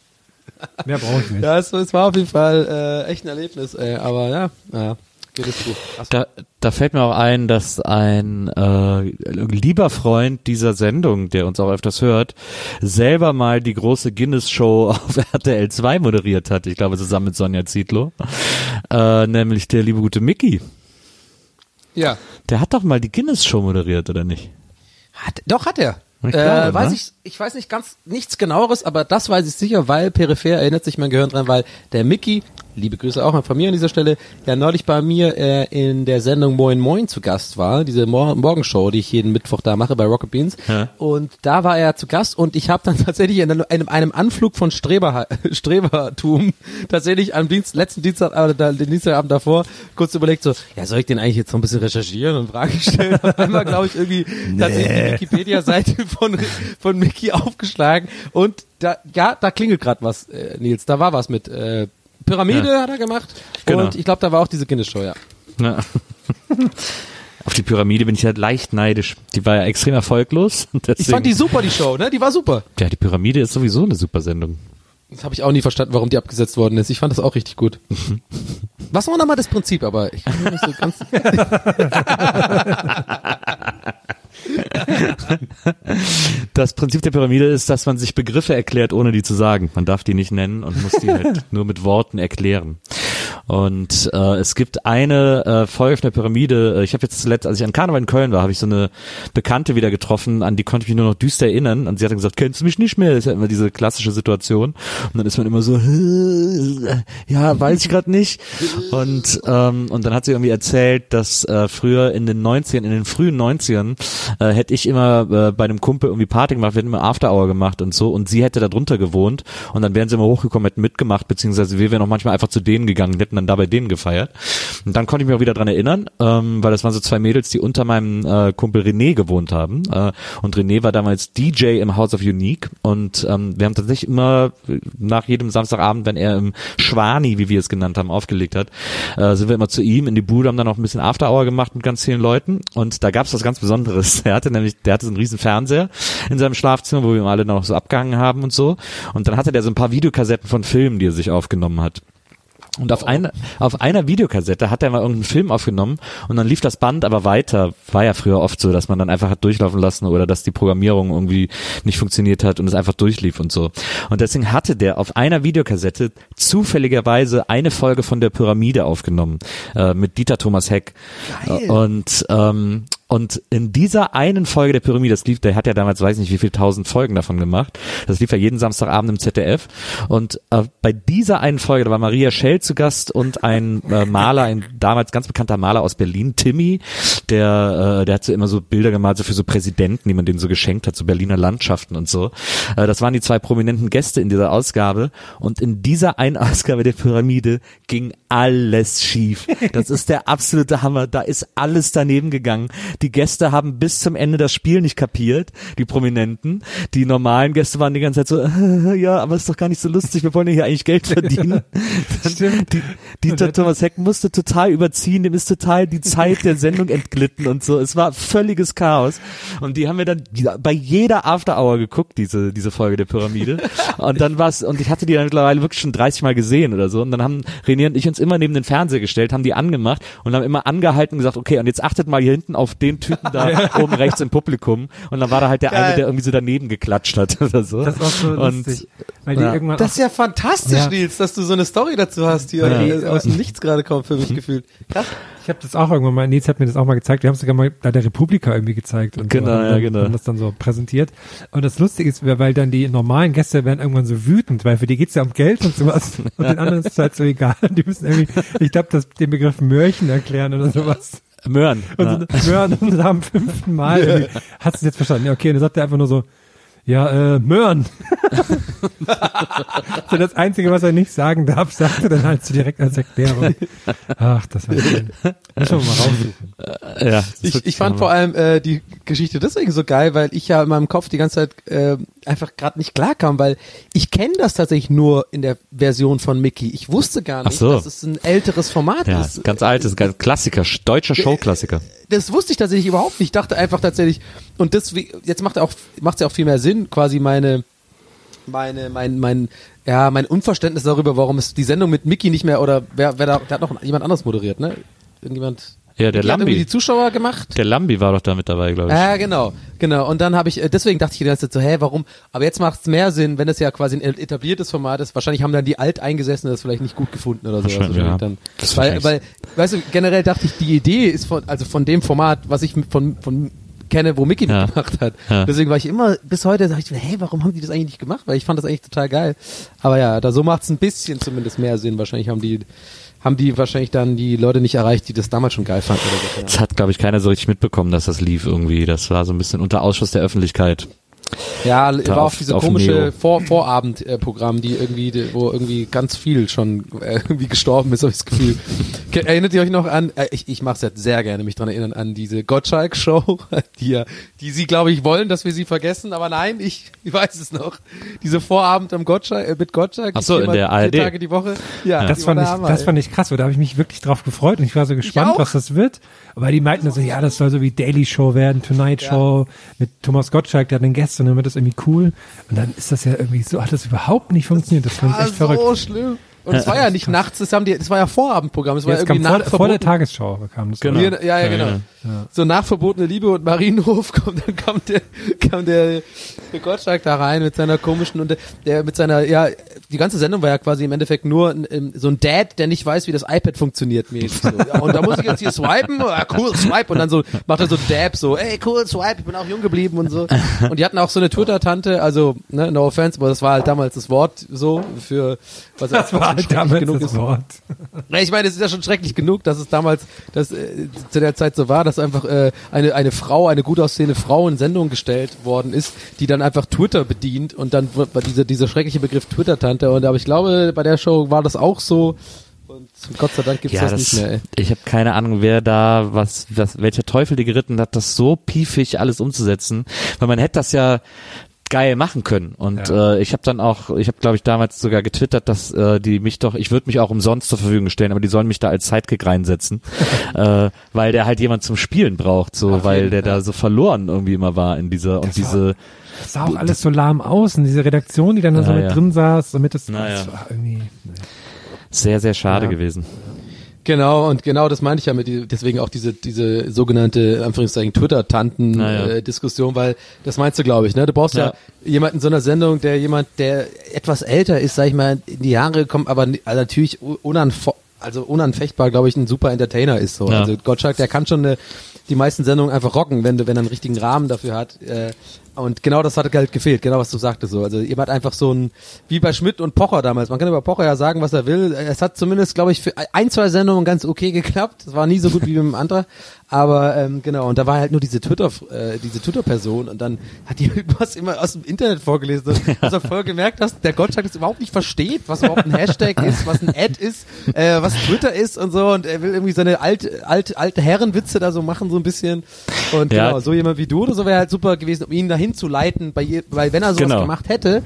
Mehr brauche ich nicht. Ja, es, es war auf jeden Fall äh, echt ein Erlebnis, ey. Aber ja, ja. Guinness Buch. Da, da fällt mir auch ein, dass ein äh, lieber Freund dieser Sendung, der uns auch öfters hört, selber mal die große Guinness-Show auf RTL 2 moderiert hat. Ich glaube, zusammen mit Sonja Zietlow. Äh, nämlich der liebe gute Mickey. Ja. Der hat doch mal die Guinness-Show moderiert, oder nicht? Hat, doch, hat er. Ich äh, glaube, weiß ne? ich, ich weiß nicht ganz nichts genaueres, aber das weiß ich sicher, weil peripher erinnert sich mein Gehirn dran, weil der Mickey, liebe Grüße auch mal von mir an dieser Stelle, ja neulich bei mir äh, in der Sendung Moin Moin zu Gast war, diese Mor Morgenshow, die ich jeden Mittwoch da mache bei Rocket Beans. Ja. Und da war er zu Gast und ich habe dann tatsächlich in einem, einem Anflug von Streber, Strebertum tatsächlich am Dienst, letzten Dienstag, äh, den Dienstagabend davor kurz überlegt so, ja soll ich den eigentlich jetzt noch ein bisschen recherchieren und Fragen stellen? Auf einmal glaube ich irgendwie tatsächlich die Wikipedia-Seite von, von Mickey aufgeschlagen und da, ja, da klingelt gerade was, äh, Nils, da war was mit äh, Pyramide hat er gemacht Genau. und ich glaube, da war auch diese Guinness-Show, ja. Ja. Auf die Pyramide bin ich halt leicht neidisch. Die war ja extrem erfolglos. und Ich Deswegen, fand die super, die Show, ne? Die war super. ja, die Pyramide ist sowieso eine super Sendung. Das habe ich auch nie verstanden, warum die abgesetzt worden ist. Ich fand das auch richtig gut. Was war nochmal das Prinzip, aber ich kann mir nicht so ganz. Das Prinzip der Pyramide ist, dass man sich Begriffe erklärt, ohne die zu sagen. Man darf die nicht nennen und muss die halt nur mit Worten erklären. Und äh, es gibt eine äh, Folge auf der Pyramide, äh, ich habe jetzt zuletzt, als ich an Karneval in Köln war, habe ich so eine Bekannte wieder getroffen, an die konnte ich mich nur noch düster erinnern. Und sie hat dann gesagt, kennst du mich nicht mehr? Das ist ja immer diese klassische Situation. Und dann ist man immer so, ja, weiß ich gerade nicht. Und, ähm, und dann hat sie irgendwie erzählt, dass äh, früher in den 90ern, in den frühen 90ern, äh, hätte ich immer äh, bei einem Kumpel irgendwie Party gemacht, wir hätten immer After Hour gemacht und so. Und sie hätte da drunter gewohnt. Und dann wären sie immer hochgekommen, hätten mitgemacht, beziehungsweise wir wären auch manchmal einfach zu denen gegangen, hätten dann da bei denen gefeiert. Und dann konnte ich mich auch wieder dran erinnern, ähm, weil das waren so zwei Mädels, die unter meinem äh, Kumpel René gewohnt haben. Äh, und René war damals DJ im House of Unique. Und ähm, wir haben tatsächlich immer nach jedem Samstagabend, wenn er im Schwani, wie wir es genannt haben, aufgelegt hat, äh, sind wir immer zu ihm in die Bude, haben dann auch ein bisschen After Hour gemacht mit ganz vielen Leuten. Und da gab es was ganz Besonderes. Er hatte nämlich, der hatte so einen riesen Fernseher in seinem Schlafzimmer, wo wir alle noch so abgehangen haben und so. Und dann hatte der so ein paar Videokassetten von Filmen, die er sich aufgenommen hat. Und auf einer, auf einer Videokassette hat er mal irgendeinen Film aufgenommen und dann lief das Band aber weiter. War ja früher oft so, dass man dann einfach hat durchlaufen lassen oder dass die Programmierung irgendwie nicht funktioniert hat und es einfach durchlief und so. Und deswegen hatte der auf einer Videokassette zufälligerweise eine Folge von der Pyramide aufgenommen äh, mit Dieter Thomas Heck. Geil. Und ähm, und in dieser einen Folge der Pyramide, das lief, der hat ja damals, weiß nicht wie viel tausend Folgen davon gemacht. Das lief ja jeden Samstagabend im ZDF. Und äh, bei dieser einen Folge, da war Maria Schell zu Gast und ein äh, Maler, ein damals ganz bekannter Maler aus Berlin, Timmy, der, äh, der hat so immer so Bilder gemalt, so für so Präsidenten, die man denen so geschenkt hat, so Berliner Landschaften und so. Äh, das waren die zwei prominenten Gäste in dieser Ausgabe. Und in dieser einen Ausgabe der Pyramide ging alles schief. Das ist der absolute Hammer. Da ist alles daneben gegangen. Die Gäste haben bis zum Ende das Spiel nicht kapiert, die Prominenten. Die normalen Gäste waren die ganze Zeit so, ja, aber ist doch gar nicht so lustig, wir wollen ja hier eigentlich Geld verdienen. Stimmt. Die, Dieter Thomas Heck musste total überziehen, dem ist total die Zeit der Sendung entglitten und so. Es war völliges Chaos. Und die haben wir dann bei jeder After Hour geguckt, diese, diese Folge der Pyramide. Und dann war's, und ich hatte die dann mittlerweile wirklich schon 30 Mal gesehen oder so. Und dann haben René und ich uns immer neben den Fernseher gestellt, haben die angemacht und haben immer angehalten und gesagt, okay, und jetzt achtet mal hier hinten auf den den Typen da oben rechts im Publikum und dann war da halt der Geil. eine, der irgendwie so daneben geklatscht hat oder so. Das war so und, lustig. Weil die ja. irgendwann das ist ja fantastisch, ja. Nils, dass du so eine Story dazu hast, die ja. aus dem Nichts gerade kommt für mich gefühlt. Krass. Ich habe das auch irgendwann mal, Nils hat mir das auch mal gezeigt, wir haben es sogar mal bei der Republika irgendwie gezeigt und genau, so, und dann, ja, genau. und das dann so präsentiert. Und das Lustige ist, weil dann die normalen Gäste werden irgendwann so wütend, weil für die geht's ja um Geld und sowas und den anderen ist es halt so egal. Die müssen irgendwie, ich glaube, den Begriff Mörchen erklären oder sowas. Möhren. Und ja. Möhren und am fünften Mal. Du es jetzt verstanden? Ja, okay, und dann sagt er einfach nur so, ja, äh, Möhren. so das Einzige, was er nicht sagen darf, sagt er dann halt so direkt als Erklärung. Ach, das war schön. Muss man mal raussuchen. Ja, ich, ich fand vor allem äh, die Geschichte deswegen so geil, weil ich ja in meinem Kopf die ganze Zeit äh, einfach gerade nicht klarkam, weil ich kenne das tatsächlich nur in der Version von Mickey. Ich wusste gar nicht, so. dass es ein älteres Format ja, ist. Ganz altes, ganz Klassiker, deutscher Showklassiker. Das wusste ich tatsächlich überhaupt nicht. Ich dachte einfach tatsächlich, und das, jetzt macht auch, macht ja auch viel mehr Sinn, quasi meine, meine, mein, mein, ja, mein Unverständnis darüber, warum es die Sendung mit Mickey nicht mehr, oder wer, wer da, der hat noch jemand anderes moderiert, ne? Irgendjemand, ja, der Lambi. Hat die Zuschauer gemacht. Der Lambi war doch da mit dabei, glaube ich. Ja, genau, genau. Und dann habe ich, äh, deswegen dachte ich die ganze Zeit so, hä, warum? Aber jetzt macht es mehr Sinn, wenn es ja quasi ein etabliertes Format ist. Wahrscheinlich haben dann die Alteingesessenen das vielleicht nicht gut gefunden oder so. Ja. dann, weil, weil, weißt du, generell dachte ich, die Idee ist von, also von dem Format, was ich von, von kenne, wo Mickey ja. mitgemacht hat. Ja. Deswegen war ich immer, bis heute sag ich, hey, warum haben die das eigentlich nicht gemacht? Weil ich fand das eigentlich total geil. Aber ja, da so macht es ein bisschen zumindest mehr Sinn. Wahrscheinlich haben die haben die wahrscheinlich dann die Leute nicht erreicht, die das damals schon geil fanden. Oder so. Das hat, glaube ich, keiner so richtig mitbekommen, dass das lief irgendwie. Das war so ein bisschen unter Ausschuss der Öffentlichkeit. Ja, da war auch diese komische Vor Vorabendprogramm, die irgendwie, wo irgendwie ganz viel schon äh, irgendwie gestorben ist, habe ich das Gefühl. Erinnert ihr euch noch an, äh, ich, ich mache es jetzt sehr gerne, mich dran erinnern, an diese Gottschalk-Show, die ja, die sie, glaube ich, wollen, dass wir sie vergessen, aber nein, ich, ich weiß es noch. Diese Vorabend am Gottschalk, äh, mit Gottschalk. Ach so, in der ARD. Tage die Woche. Ja, ja. Das, fand ich, das fand ich krass, weil da habe ich mich wirklich drauf gefreut und ich war so gespannt, was das wird. Aber die meinten so, ja, das soll so wie Daily Show werden, Tonight Show ja. mit Thomas Gottschalk, der hat einen Gast und dann wird das irgendwie cool. Und dann ist das ja irgendwie so, hat das überhaupt nicht funktioniert. Das fand ich echt so verrückt. schlimm. Und es war ja nicht nachts, das haben die, das war ja Vorabendprogramm, es war Jetzt ja irgendwie kam vor, vor der. Tagesschau kam das. Genau. Ja, ja, ja, genau. So nachverbotene Liebe und Marienhof kommt, dann kam der, kam der, der Gottschalk da rein mit seiner komischen und der, der mit seiner, ja, die ganze Sendung war ja quasi im Endeffekt nur ein, ein, so ein Dad, der nicht weiß, wie das iPad funktioniert. mäßig So. Ja, und da muss ich jetzt hier swipen, ja, cool, swipe und dann so macht er so Dab, so, ey, cool, swipe, ich bin auch jung geblieben und so. Und die hatten auch so eine Twitter-Tante, also, ne, no offense, aber das war halt damals das Wort so für, was Das war halt damals das Wort. ich meine, es ist ja schon schrecklich genug, dass es damals, dass äh, zu der Zeit so war, dass einfach äh, eine eine Frau, eine gut aussehende Frau in Sendung gestellt worden ist, die dann einfach Twitter bedient und dann war dieser dieser schreckliche Begriff Twitter-Tante und aber ich glaube, bei der Show war das auch so und Gott sei Dank gibt's Ja, das, das, nicht mehr. Ey. ich habe keine Ahnung, wer da was, was, welcher Teufel die geritten hat, das so piefig alles umzusetzen, weil man hätte das ja geil machen können und Ja. äh, ich habe dann auch, ich habe glaube ich damals sogar getwittert, dass äh, die mich doch, ich würde mich auch umsonst zur Verfügung stellen, aber die sollen mich da als Sidekick reinsetzen, äh, weil der halt jemand zum Spielen braucht, so, weil der da so verloren irgendwie immer war in dieser und diese, Das sah auch alles so lahm aus und diese Redaktion, die dann da so Ja, mit ja. drin saß, damit es Na das ja. war irgendwie. sehr sehr schade Ja. gewesen. Genau, und genau das meinte ich ja mit, deswegen auch diese, diese sogenannte, Anführungszeichen. Twitter-Tanten-Diskussion, weil das meinst du, glaube ich, ne? Du brauchst ja. Ja. jemanden in so einer Sendung, der jemand, der etwas älter ist, sag ich mal, in die Jahre kommt, aber also natürlich unanfo also unanfechtbar, glaube ich, ein super Entertainer ist so. Ja. Also Gottschalk, der kann schon eine, die meisten Sendungen einfach rocken, wenn, du- wenn er einen richtigen Rahmen dafür hat. Äh, und genau das hat halt gefehlt, genau was du sagtest so. Also jemand einfach so ein, wie bei Schmidt und Pocher damals. Man kann über Pocher ja sagen, was er will. Es hat zumindest, glaube ich, für ein, zwei Sendungen ganz okay geklappt. Es war nie so gut wie mit dem anderen. Aber ähm, genau, und da war halt nur diese Twitter, äh, diese Twitter-Person und dann hat die irgendwas immer aus dem Internet vorgelesen. Dass er voll gemerkt hast, der Gottschalk das überhaupt nicht versteht, was überhaupt ein Hashtag ist, was ein Ad ist, äh, was Twitter ist und so. Und er will irgendwie seine alte, alte, alte Herrenwitze da so machen, so ein bisschen. Und Ja. genau, so jemand wie du oder so wäre halt super gewesen, um ihn dahin zu leiten, bei je, weil wenn er sowas Genau. gemacht hätte,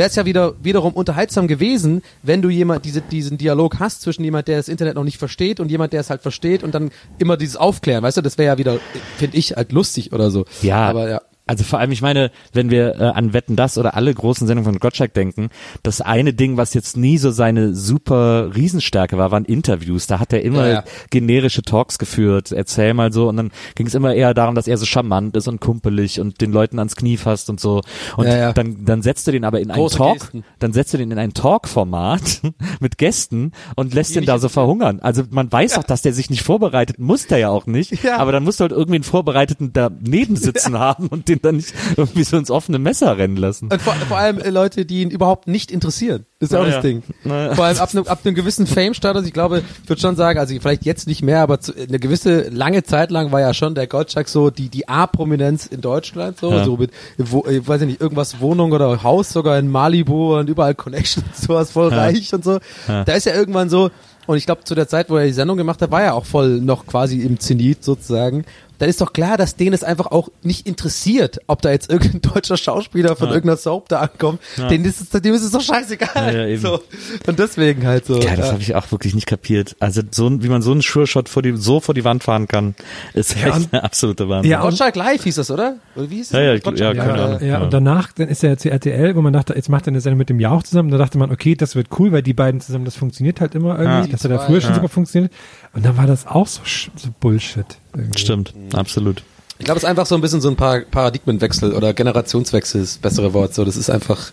wäre es ja wieder wiederum unterhaltsam gewesen, wenn du jemand diese, diesen Dialog hast zwischen jemand, der das Internet noch nicht versteht und jemand, der es halt versteht und dann immer dieses Aufklären, weißt du, das wäre ja wieder, finde ich, halt lustig oder so. Ja, aber ja. Also vor allem, ich meine, wenn wir äh, an Wetten das oder alle großen Sendungen von Gottschalk denken, das eine Ding, was jetzt nie so seine super Riesenstärke war, waren Interviews. Da hat er immer Ja, ja. generische Talks geführt, erzähl mal so und dann ging es immer eher darum, dass er so charmant ist und kumpelig und den Leuten ans Knie fasst und so. Und Ja, dann dann setzt du den aber in einen Große Talk, Gesten. dann setzt du den in ein Talk-Format mit Gästen und lässt den da so verhungern. Also man weiß doch, dass der sich nicht vorbereitet, muss der ja auch nicht. Aber dann musst du halt irgendwie einen Vorbereiteten daneben sitzen haben und den dann nicht irgendwie so ins offene Messer rennen lassen. Und vor, vor allem äh, Leute, die ihn überhaupt nicht interessieren. Das ist ja auch das Ding. Naja. Vor allem ab einem, ab einem gewissen Fame-Status, ich glaube, ich würde schon sagen, also vielleicht jetzt nicht mehr, aber zu, eine gewisse lange Zeit lang war ja schon der Gottschalk so die, die A-Prominenz in Deutschland, so, Ja. so mit, wo, ich weiß ich nicht, irgendwas Wohnung oder Haus sogar in Malibu und überall Connections, sowas voll reich und so. Da ist ja irgendwann so, und ich glaube, zu der Zeit, wo er die Sendung gemacht hat, war er auch voll noch quasi im Zenit sozusagen. Dann ist doch klar, dass denen es einfach auch nicht interessiert, ob da jetzt irgendein deutscher Schauspieler von irgendeiner Soap da ankommt. Denen ist es, dem ist es doch scheißegal. Ja, ja, eben. so. Und deswegen halt so. Ja, das habe ich auch wirklich nicht kapiert. Also so wie man so einen Sure-Shot vor die, so vor die Wand fahren kann, ist echt und- eine absolute Wahnsinn. Ja, Gottschalk Live hieß das, oder? Oder wie hieß es? Ja, ja, ja, keine Ahnung. Ja, Ja. und danach, dann ist er zu RTL, wo man dachte, jetzt macht er eine Sendung mit dem Jauch zusammen. Da dachte man, okay, das wird cool, weil die beiden zusammen, das funktioniert halt immer irgendwie. Ja. das hat ja zwei, schon super funktioniert. Und dann war das auch so, so Bullshit. Irgendwie. Stimmt, absolut. Ich glaube, es ist einfach so ein bisschen so ein Par Paradigmenwechsel oder Generationswechsel ist das bessere Wort. So, das ist einfach,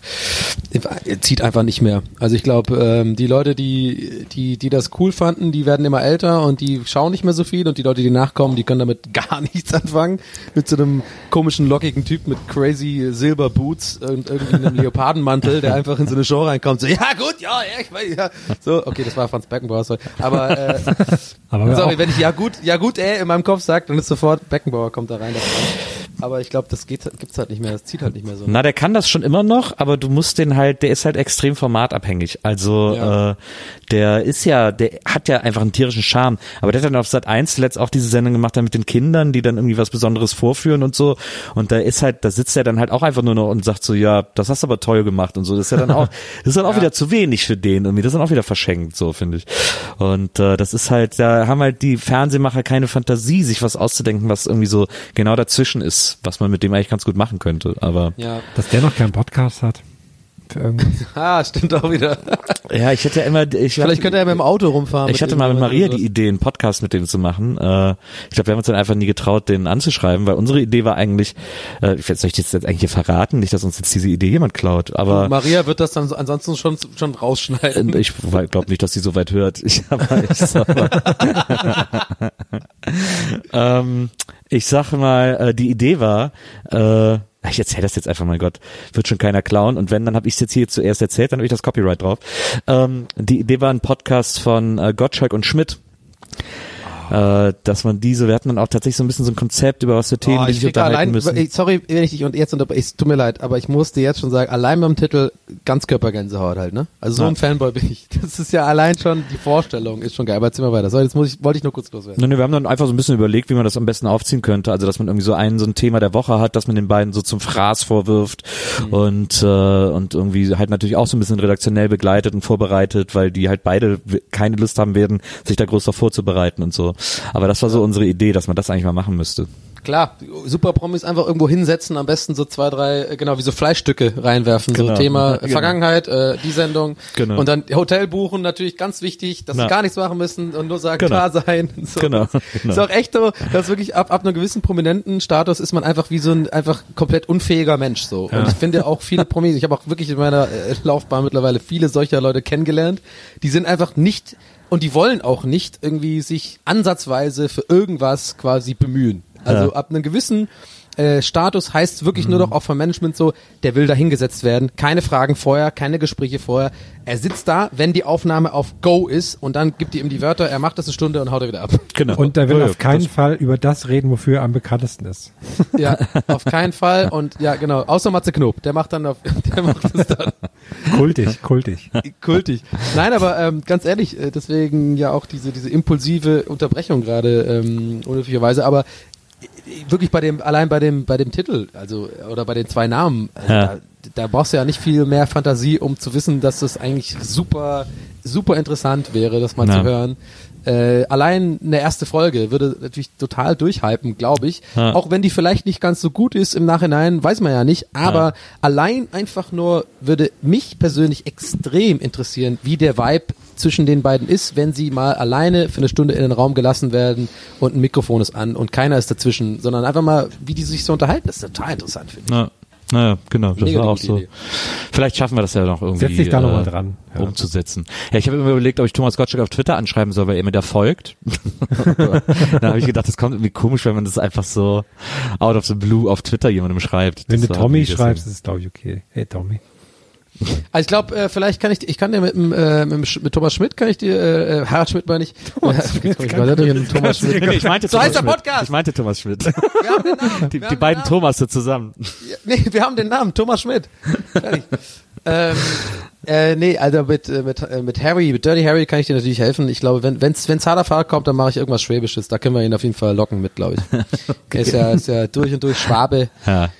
zieht einfach nicht mehr. Also ich glaube, ähm, die Leute, die, die, die das cool fanden, die werden immer älter und die schauen nicht mehr so viel und die Leute, die nachkommen, die können damit gar nichts anfangen. Mit so einem komischen, lockigen Typ mit crazy Silber Boots und irgendwie einem Leopardenmantel, der einfach in so eine Show reinkommt. So, ja gut, ja, ja, ich weiß, ja. So, okay, das war Franz Beckenbauer. sorry. Aber, äh, Aber Sorry, wenn ich ja gut, ja gut, ey, in meinem Kopf sagt, dann ist sofort Beckenbauer kommt da rein. Aber ich glaube, das geht, gibt's halt nicht mehr, das zieht halt nicht mehr so. Na, der kann das schon immer noch, aber du musst den halt, der ist halt extrem formatabhängig. Also Ja. äh, der ist ja, der hat ja einfach einen tierischen Charme. Aber der hat dann auf Sat 1 zuletzt auch diese Sendung gemacht, dann mit den Kindern, die dann irgendwie was Besonderes vorführen und so. Und da ist halt, da sitzt er dann halt auch einfach nur noch und sagt so, ja, das hast du aber toll gemacht und so. Das ist ja dann auch, das ist dann auch wieder zu wenig für den irgendwie. Das ist dann auch wieder verschenkt, so finde ich. Und äh, das ist halt, da haben halt die Fernsehmacher keine Fantasie, sich was auszudenken, was irgendwie so genau dazwischen ist, was man mit dem eigentlich ganz gut machen könnte. Aber Ja. dass der noch keinen Podcast hat. Ah, stimmt auch wieder. Ja, ich hätte ja immer, ich Vielleicht könnte er mit dem Auto rumfahren. Ich hatte mal mit Maria die Idee, einen Podcast mit dem zu machen. Äh, ich glaube, wir haben uns dann einfach nie getraut, den anzuschreiben, weil unsere Idee war eigentlich, äh, ich ich das jetzt eigentlich hier verraten? Nicht, dass uns jetzt diese Idee jemand klaut, aber Maria wird das dann ansonsten schon, schon rausschneiden. ich glaube nicht, dass sie so weit hört. Ich, aber ich, mal, ähm, ich sag mal, äh, die Idee war, äh, ich erzähle das jetzt einfach, mein Gott, wird schon keiner klauen. Und wenn, dann habe ich es jetzt hier zuerst erzählt, dann habe ich das Copyright drauf. Ähm, die Idee war ein Podcast von äh, Gottschalk und Schmidt. Äh, dass man diese, wir hatten dann auch tatsächlich so ein bisschen so ein Konzept, über was für Themen Oh, die ich sich unterhalten allein, müssen. sorry, wenn ich dich und jetzt unterbreche, es tut mir leid, aber ich musste jetzt schon sagen, allein beim Titel Ganzkörpergänsehaut halt, ne? Also so Ja. ein Fanboy bin ich. Das ist ja allein schon, die Vorstellung ist schon geil, aber erzähl mal weiter. So, jetzt muss ich, wollte ich nur kurz loswerden. Nee, nee, wir haben dann einfach so ein bisschen überlegt, wie man das am besten aufziehen könnte. Also, dass man irgendwie so ein, so ein Thema der Woche hat, dass man den beiden so zum Fraß vorwirft Mhm. und, äh, und irgendwie halt natürlich auch so ein bisschen redaktionell begleitet und vorbereitet, weil die halt beide keine Lust haben werden, sich da groß darauf vorzubereiten und so. Aber das war so unsere Idee, dass man das eigentlich mal machen müsste. Klar, super Promis einfach irgendwo hinsetzen, am besten so zwei, drei, äh, genau, wie so Fleischstücke reinwerfen. Genau. So Thema Genau. Vergangenheit, äh, die Sendung. Genau. Und dann Hotel buchen, natürlich ganz wichtig, dass Na. sie gar nichts machen müssen und nur sagen, Genau. klar sein. So. Genau, genau. Ist auch echt so, dass wirklich ab, ab einem gewissen prominenten Status ist man einfach wie so ein einfach komplett unfähiger Mensch so. Und ich finde auch viele Promis, ich habe auch wirklich in meiner äh, Laufbahn mittlerweile viele solcher Leute kennengelernt, die sind einfach nicht und die wollen auch nicht irgendwie sich ansatzweise für irgendwas quasi bemühen. Also Ja. ab einem gewissen äh, Status heißt wirklich nur doch auch vom Management so, der will da hingesetzt werden. Keine Fragen vorher, keine Gespräche vorher. Er sitzt da, wenn die Aufnahme auf Go ist und dann gibt die ihm die Wörter, er macht das eine Stunde und haut er wieder ab. Genau. Und er will Ja, ja, auf keinen Fall über das reden, wofür er am bekanntesten ist. Ja, auf keinen Fall. Und ja, genau, außer Matze Knob, der macht dann auf, der macht das dann Kultig, kultig. kultig. Nein, aber ähm, ganz ehrlich, äh, deswegen ja auch diese, diese impulsive Unterbrechung gerade, ähm, unnötigerweise, aber wirklich bei dem, allein bei dem, bei dem Titel, also, oder bei den zwei Namen, also Ja. da, da brauchst du ja nicht viel mehr Fantasie, um zu wissen, dass das eigentlich super, super interessant wäre, das mal Ja. zu hören. Äh, allein eine erste Folge würde natürlich total durchhypen, glaube ich. Ja. Auch wenn die vielleicht nicht ganz so gut ist im Nachhinein, weiß man ja nicht. Aber Ja. allein einfach nur würde mich persönlich extrem interessieren, wie der Vibe zwischen den beiden ist, wenn sie mal alleine für eine Stunde in den Raum gelassen werden und ein Mikrofon ist an und keiner ist dazwischen, sondern einfach mal, wie die sich so unterhalten. Das ist total interessant, finde ich. Na, naja, genau, das Mega war auch so. Idee. Vielleicht schaffen wir das ja noch irgendwie Setz dich da noch mal äh, dran. Ja. umzusetzen. Ja, ich habe immer überlegt, ob ich Thomas Gottschalk auf Twitter anschreiben soll, weil er mir da folgt. da habe ich gedacht, das kommt irgendwie komisch, wenn man das einfach so out of the blue auf Twitter jemandem schreibt. Wenn Das du Tommy schreibst, ist es, glaube ich, okay. Hey, Tommy. Also ich glaube, äh, vielleicht kann ich, ich kann dir mit, äh, mit, mit Thomas Schmidt kann ich dir, äh, äh, Harald Schmidt meine ich. Thomas Schmidt, Thomas Schmidt. Nee, ich meinte So Thomas heißt der Schmidt. Podcast. Ich meinte Thomas Schmidt. Wir haben den Namen. Die, die beiden den Namen. Thomasse zusammen. Ja, nee, wir haben den Namen, Thomas Schmidt. Ähm, äh, nee, also mit, äh, mit, äh, mit Harry, mit Dirty Harry kann ich dir natürlich helfen. Ich glaube, wenn wenn's, wenn's harter Fahrt kommt, dann mache ich irgendwas Schwäbisches. Da können wir ihn auf jeden Fall locken mit, glaube ich. Er ist ja, ist ja durch und durch Schwabe. Ja.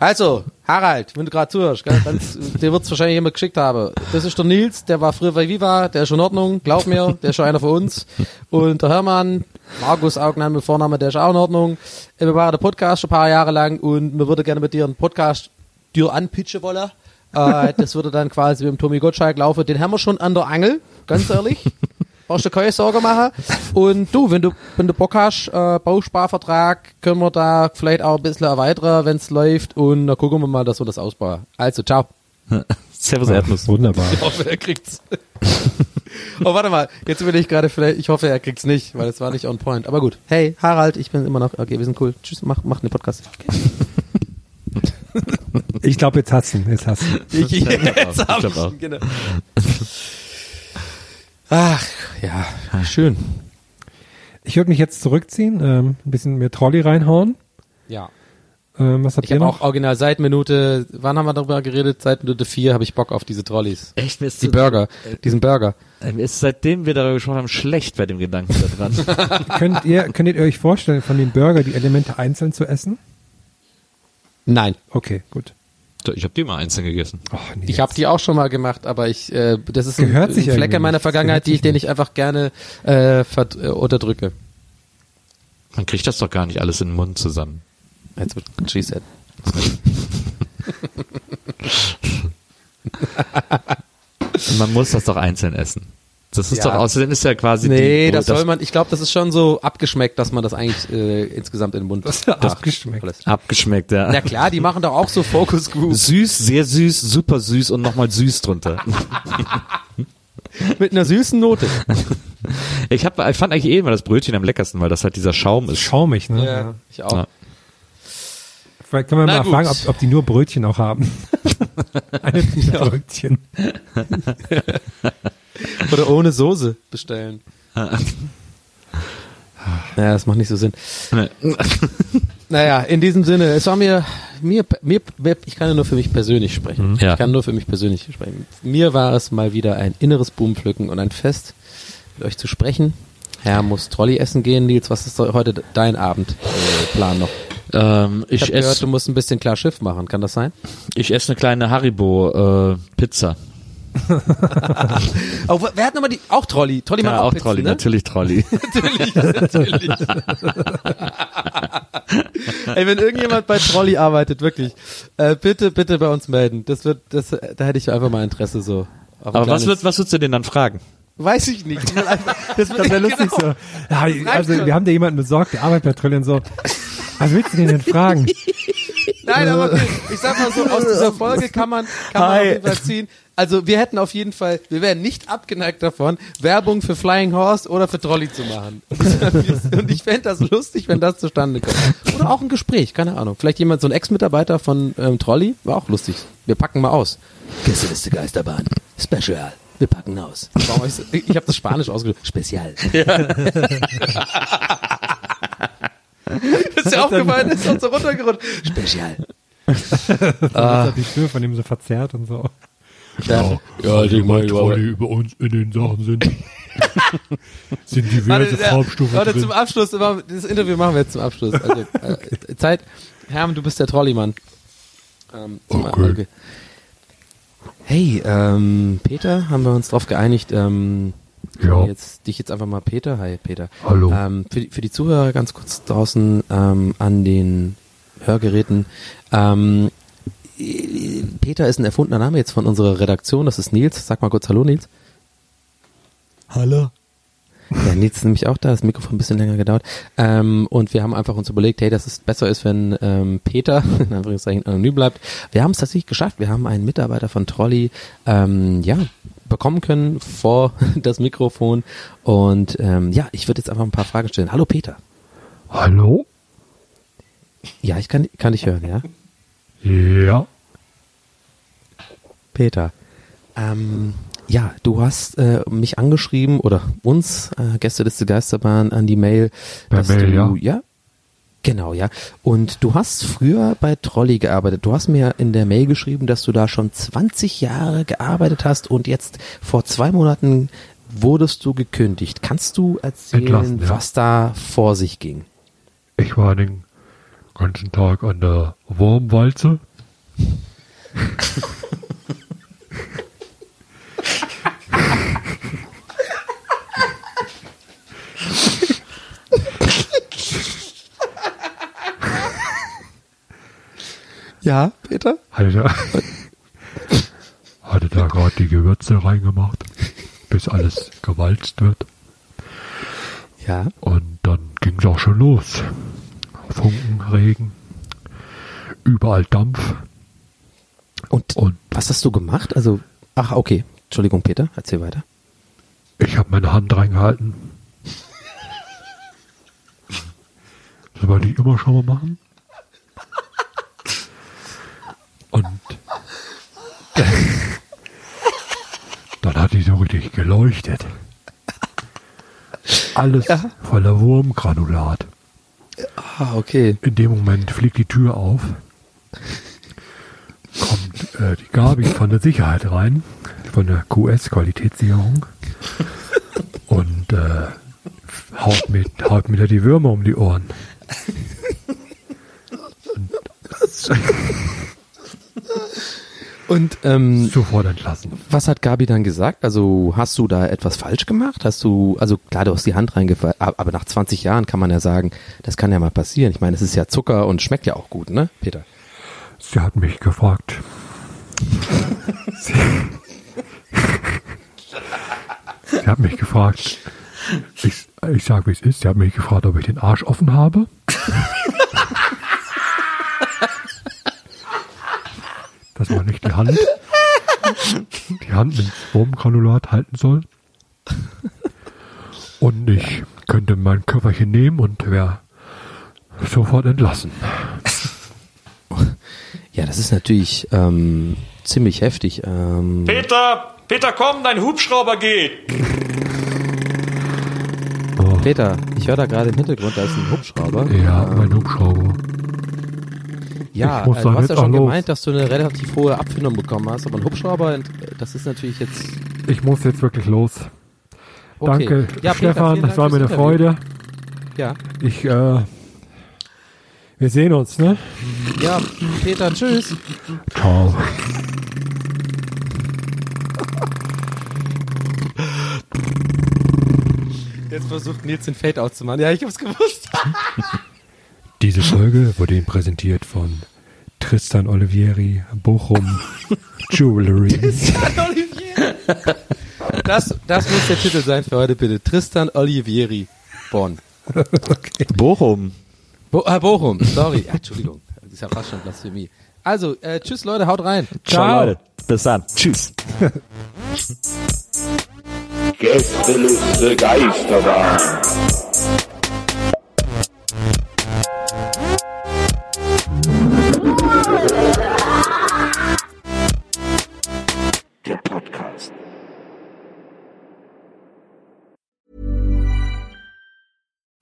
Also, Harald, wenn du gerade zuhörst, gell, dann, dir wird's wahrscheinlich jemand geschickt haben. Das ist der Nils, der war früher bei Viva, der ist schon in Ordnung, glaub mir, der ist schon einer von uns. Und der Hermann, Markus Augnan mit Vorname, der ist auch in Ordnung. Äh, Wir machen den Podcast schon ein paar Jahre lang und wir würde gerne mit dir einen Podcast dir anpitchen wollen. Äh, das würde dann quasi mit dem Tommy Gottschalk laufen. Den haben wir schon an der Angel, ganz ehrlich. Brauchst du keine Sorge machen. Und du, wenn du, wenn du Bock hast, äh, Bausparvertrag, können wir da vielleicht auch ein bisschen erweitern, wenn es läuft. Und dann gucken wir mal, dass wir das ausbauen. Also, ciao. Servus Erdnuss. Wunderbar. Ich hoffe, er kriegt's. oh, warte mal. Jetzt will ich gerade vielleicht, ich hoffe, er kriegt's nicht, weil es war nicht on point. Aber gut. Hey, Harald, ich bin immer noch, okay, wir sind cool. Tschüss, mach, mach den Podcast. Okay. Ich glaube, jetzt hast du ihn. Jetzt hast du ihn. Ich, ich, glaub auch, jetzt ich hab glaub ich auch. ihn, genau. Ach, ja, schön. Ich würde mich jetzt zurückziehen, ähm, ein bisschen mehr Trolley reinhauen. Ja. Ähm, was habt Ich ihr habe noch? auch original seit Minute, wann haben wir darüber geredet? Seit Minute vier habe ich Bock auf diese Trolleys. Echt, mir ist Die Burger, diesen Burger. Äh, Mir ist seitdem wir darüber gesprochen haben schlecht bei dem Gedanken da dran. könnt ihr, könntet ihr euch vorstellen, von dem Burger die Elemente einzeln zu essen? Nein. Okay, gut. Ich habe die mal einzeln gegessen. Oh, nee, Ich habe die auch schon mal gemacht, aber ich, äh, das ist ein, Gehört ein sich Fleck irgendwie in meiner. Vergangenheit, die ich, den ich einfach gerne äh, äh, unterdrücke. Man kriegt das doch gar nicht alles in den Mund zusammen. Jetzt wird she said. Man muss das doch einzeln essen. Das ist Ja. doch, außerdem ist ja quasi Nee, die, das soll man, ich glaube, das ist schon so abgeschmeckt, dass man das eigentlich äh, insgesamt in den Mund Das ist macht. abgeschmeckt. Alles. abgeschmeckt, ja. Na klar, die machen doch auch so Focus Group Süß, sehr süß, super süß und nochmal süß drunter. mit einer süßen Note. Ich, hab, ich fand eigentlich eh immer das Brötchen am leckersten, weil das halt dieser Schaum ist. Schaumig, ne? Ja, ich auch. Ja. Vielleicht können wir Na mal gut. fragen, ob, ob die nur Brötchen auch haben. Eine Tüte Brötchen. Oder ohne Soße bestellen. Ja, das macht nicht so Sinn. Naja, in diesem Sinne, es war mir, mir, mir, ich kann ja nur für mich persönlich sprechen. Ja. Ich kann nur für mich persönlich sprechen. Mir war es mal wieder ein inneres Blumenpflücken und ein Fest, mit euch zu sprechen. Herr muss Trolli essen gehen. Nils, was ist heute dein Abendplan noch? Ähm, Ich, ich hab gehört, esse du musst ein bisschen klar Schiff machen. Kann das sein? ich esse eine kleine Haribo äh, Pizza. Oh, wer hat nochmal die, auch Trolli? Trolli macht Ja, auch, auch Pizzen, Trolli, ne? natürlich Trolli. natürlich, natürlich. Ey, wenn irgendjemand bei Trolli arbeitet, wirklich, äh, bitte, bitte bei uns melden. Das wird, das, da hätte ich einfach mal Interesse so. Aber was, wird, was würdest du denn dann fragen? Weiß ich nicht. Ich will einfach- Das, wäre lustig so. Ja, also wir haben da jemanden besorgt, der arbeitet bei Trillion so. Was willst du denn denn fragen? Nein, aber okay, ich sag mal so, aus dieser Folge kann man, kann man auf jeden Fall ziehen. Also wir hätten auf jeden Fall, wir wären nicht abgeneigt davon, Werbung für Flying Horse oder für Trolli zu machen. Und ich fände das lustig, wenn das zustande kommt. Oder auch ein Gespräch, keine Ahnung. Vielleicht jemand, so ein Ex-Mitarbeiter von ähm, Trolli, war auch lustig. Wir packen mal aus. Gästeliste Geisterbahn, Special. Wir packen aus. Ich ich habe das Spanisch ausgedrückt. Spezial. das ist ja aufgefallen, ist uns so runtergerutscht. Spezial. Ah. Hat die Stimme von ihm so verzerrt und so. Ja. Ja, ich meine, Trolley über uns in den Sachen sind, sind diverse Warte, ja, Farbstufen Leute, drin. zum Abschluss, das Interview machen wir jetzt zum Abschluss. Also, äh, Zeit, Herm, du bist der Trolleymann. Ähm, zum- Okay. Hey, ähm, Peter, haben wir uns darauf geeinigt, ähm, Ja. jetzt, dich jetzt einfach mal Peter, hi Peter. Hallo. Ähm, für, die, für die Zuhörer ganz kurz draußen ähm, an den Hörgeräten. Ähm, äh, Peter ist ein erfundener Name jetzt von unserer Redaktion, das ist Nils. Sag mal kurz Hallo Nils. Hallo. Ja, Nils ist nämlich auch da, das Mikrofon ein bisschen länger gedauert. Ähm, und wir haben einfach uns überlegt, hey, dass es besser ist, wenn ähm, Peter, in Anführungszeichen, anonym bleibt. Wir haben es tatsächlich geschafft. Wir haben einen Mitarbeiter von Trolley, ähm, ja, bekommen können vor das Mikrofon. Und ähm, ja, ich würde jetzt einfach ein paar Fragen stellen. Hallo Peter. Hallo? Ja, ich kann, kann dich hören, ja? Ja. Peter. Ähm, ja, du hast äh, mich angeschrieben oder uns, äh, Gästeliste Geisterbahn, an die Mail, Per dass Mail, du, ja. Genau, ja. Und du hast früher bei Trolli gearbeitet. Du hast mir in der Mail geschrieben, dass du da schon 20 Jahre gearbeitet hast und jetzt vor zwei Monaten wurdest du gekündigt. Kannst du erzählen, Entlassen, ja. was da vor sich ging? Ich war den ganzen Tag an der Wurmwalze. Ja, Peter? Hatte da, hatte da gerade die Gewürze reingemacht, bis alles gewalzt wird. Ja. Und dann ging es auch schon los. Funken, Regen, überall Dampf. Und, Und was hast du gemacht? Also, ach, okay. Entschuldigung, Peter, erzähl weiter. ich habe meine Hand reingehalten. Das wollte ich immer schon mal machen. Und dann hat die so richtig geleuchtet. Alles voller Wurmgranulat. Ah, okay. In dem Moment fliegt die Tür auf, kommt äh, die Gabi von der Sicherheit rein, von der QS-Qualitätssicherung und äh, haut, mir, haut mir da die Würmer um die Ohren. Und ähm, Sofort entlassen. was hat Gabi dann gesagt? Also hast du da etwas falsch gemacht? Hast du, also klar, du hast die Hand reingefallen, aber nach 20 Jahren kann man ja sagen, das kann ja mal passieren. Ich meine, es ist ja Zucker und schmeckt ja auch gut, ne, Peter? Sie hat mich gefragt, Sie hat mich gefragt, ich, ich sag wie es ist, sie hat mich gefragt, ob ich den Arsch offen habe. Dass man nicht die Hand, die Hand mit Wurmgranulat halten soll. Und ich könnte mein Körperchen nehmen und wäre sofort entlassen. Ja, das ist natürlich ähm, ziemlich heftig. Ähm, Peter, Peter, komm, dein Hubschrauber geht. Peter, ich höre da gerade im Hintergrund, da ist ein Hubschrauber. Ja, mein Hubschrauber. Ja, äh, du hast ja schon auch los. gemeint, dass du eine relativ hohe Abfindung bekommen hast, aber ein Hubschrauber, das ist natürlich jetzt. Ich muss jetzt wirklich los. Okay. Danke, Ja, Stefan, Dank war mir eine Interview. Freude. Ja. Ich, äh, wir sehen uns, ne? Ja, Peter, tschüss. Ciao. Jetzt versucht Nils den Fade auszumachen. Ja, ich hab's gewusst. Diese Folge wurde Ihnen präsentiert von Tristan Olivieri, Bochum Jewelry. Das, das muss der Titel sein für heute, bitte. Tristan Olivieri, Bonn. Bochum. Bo ah, Bochum, sorry. Ja, Entschuldigung, das ist ja fast schon Blasphemie. Also, äh, tschüss Leute, haut rein. Ciao, Leute. Bis dann. Tschüss. Gästeliste Geisterbahn.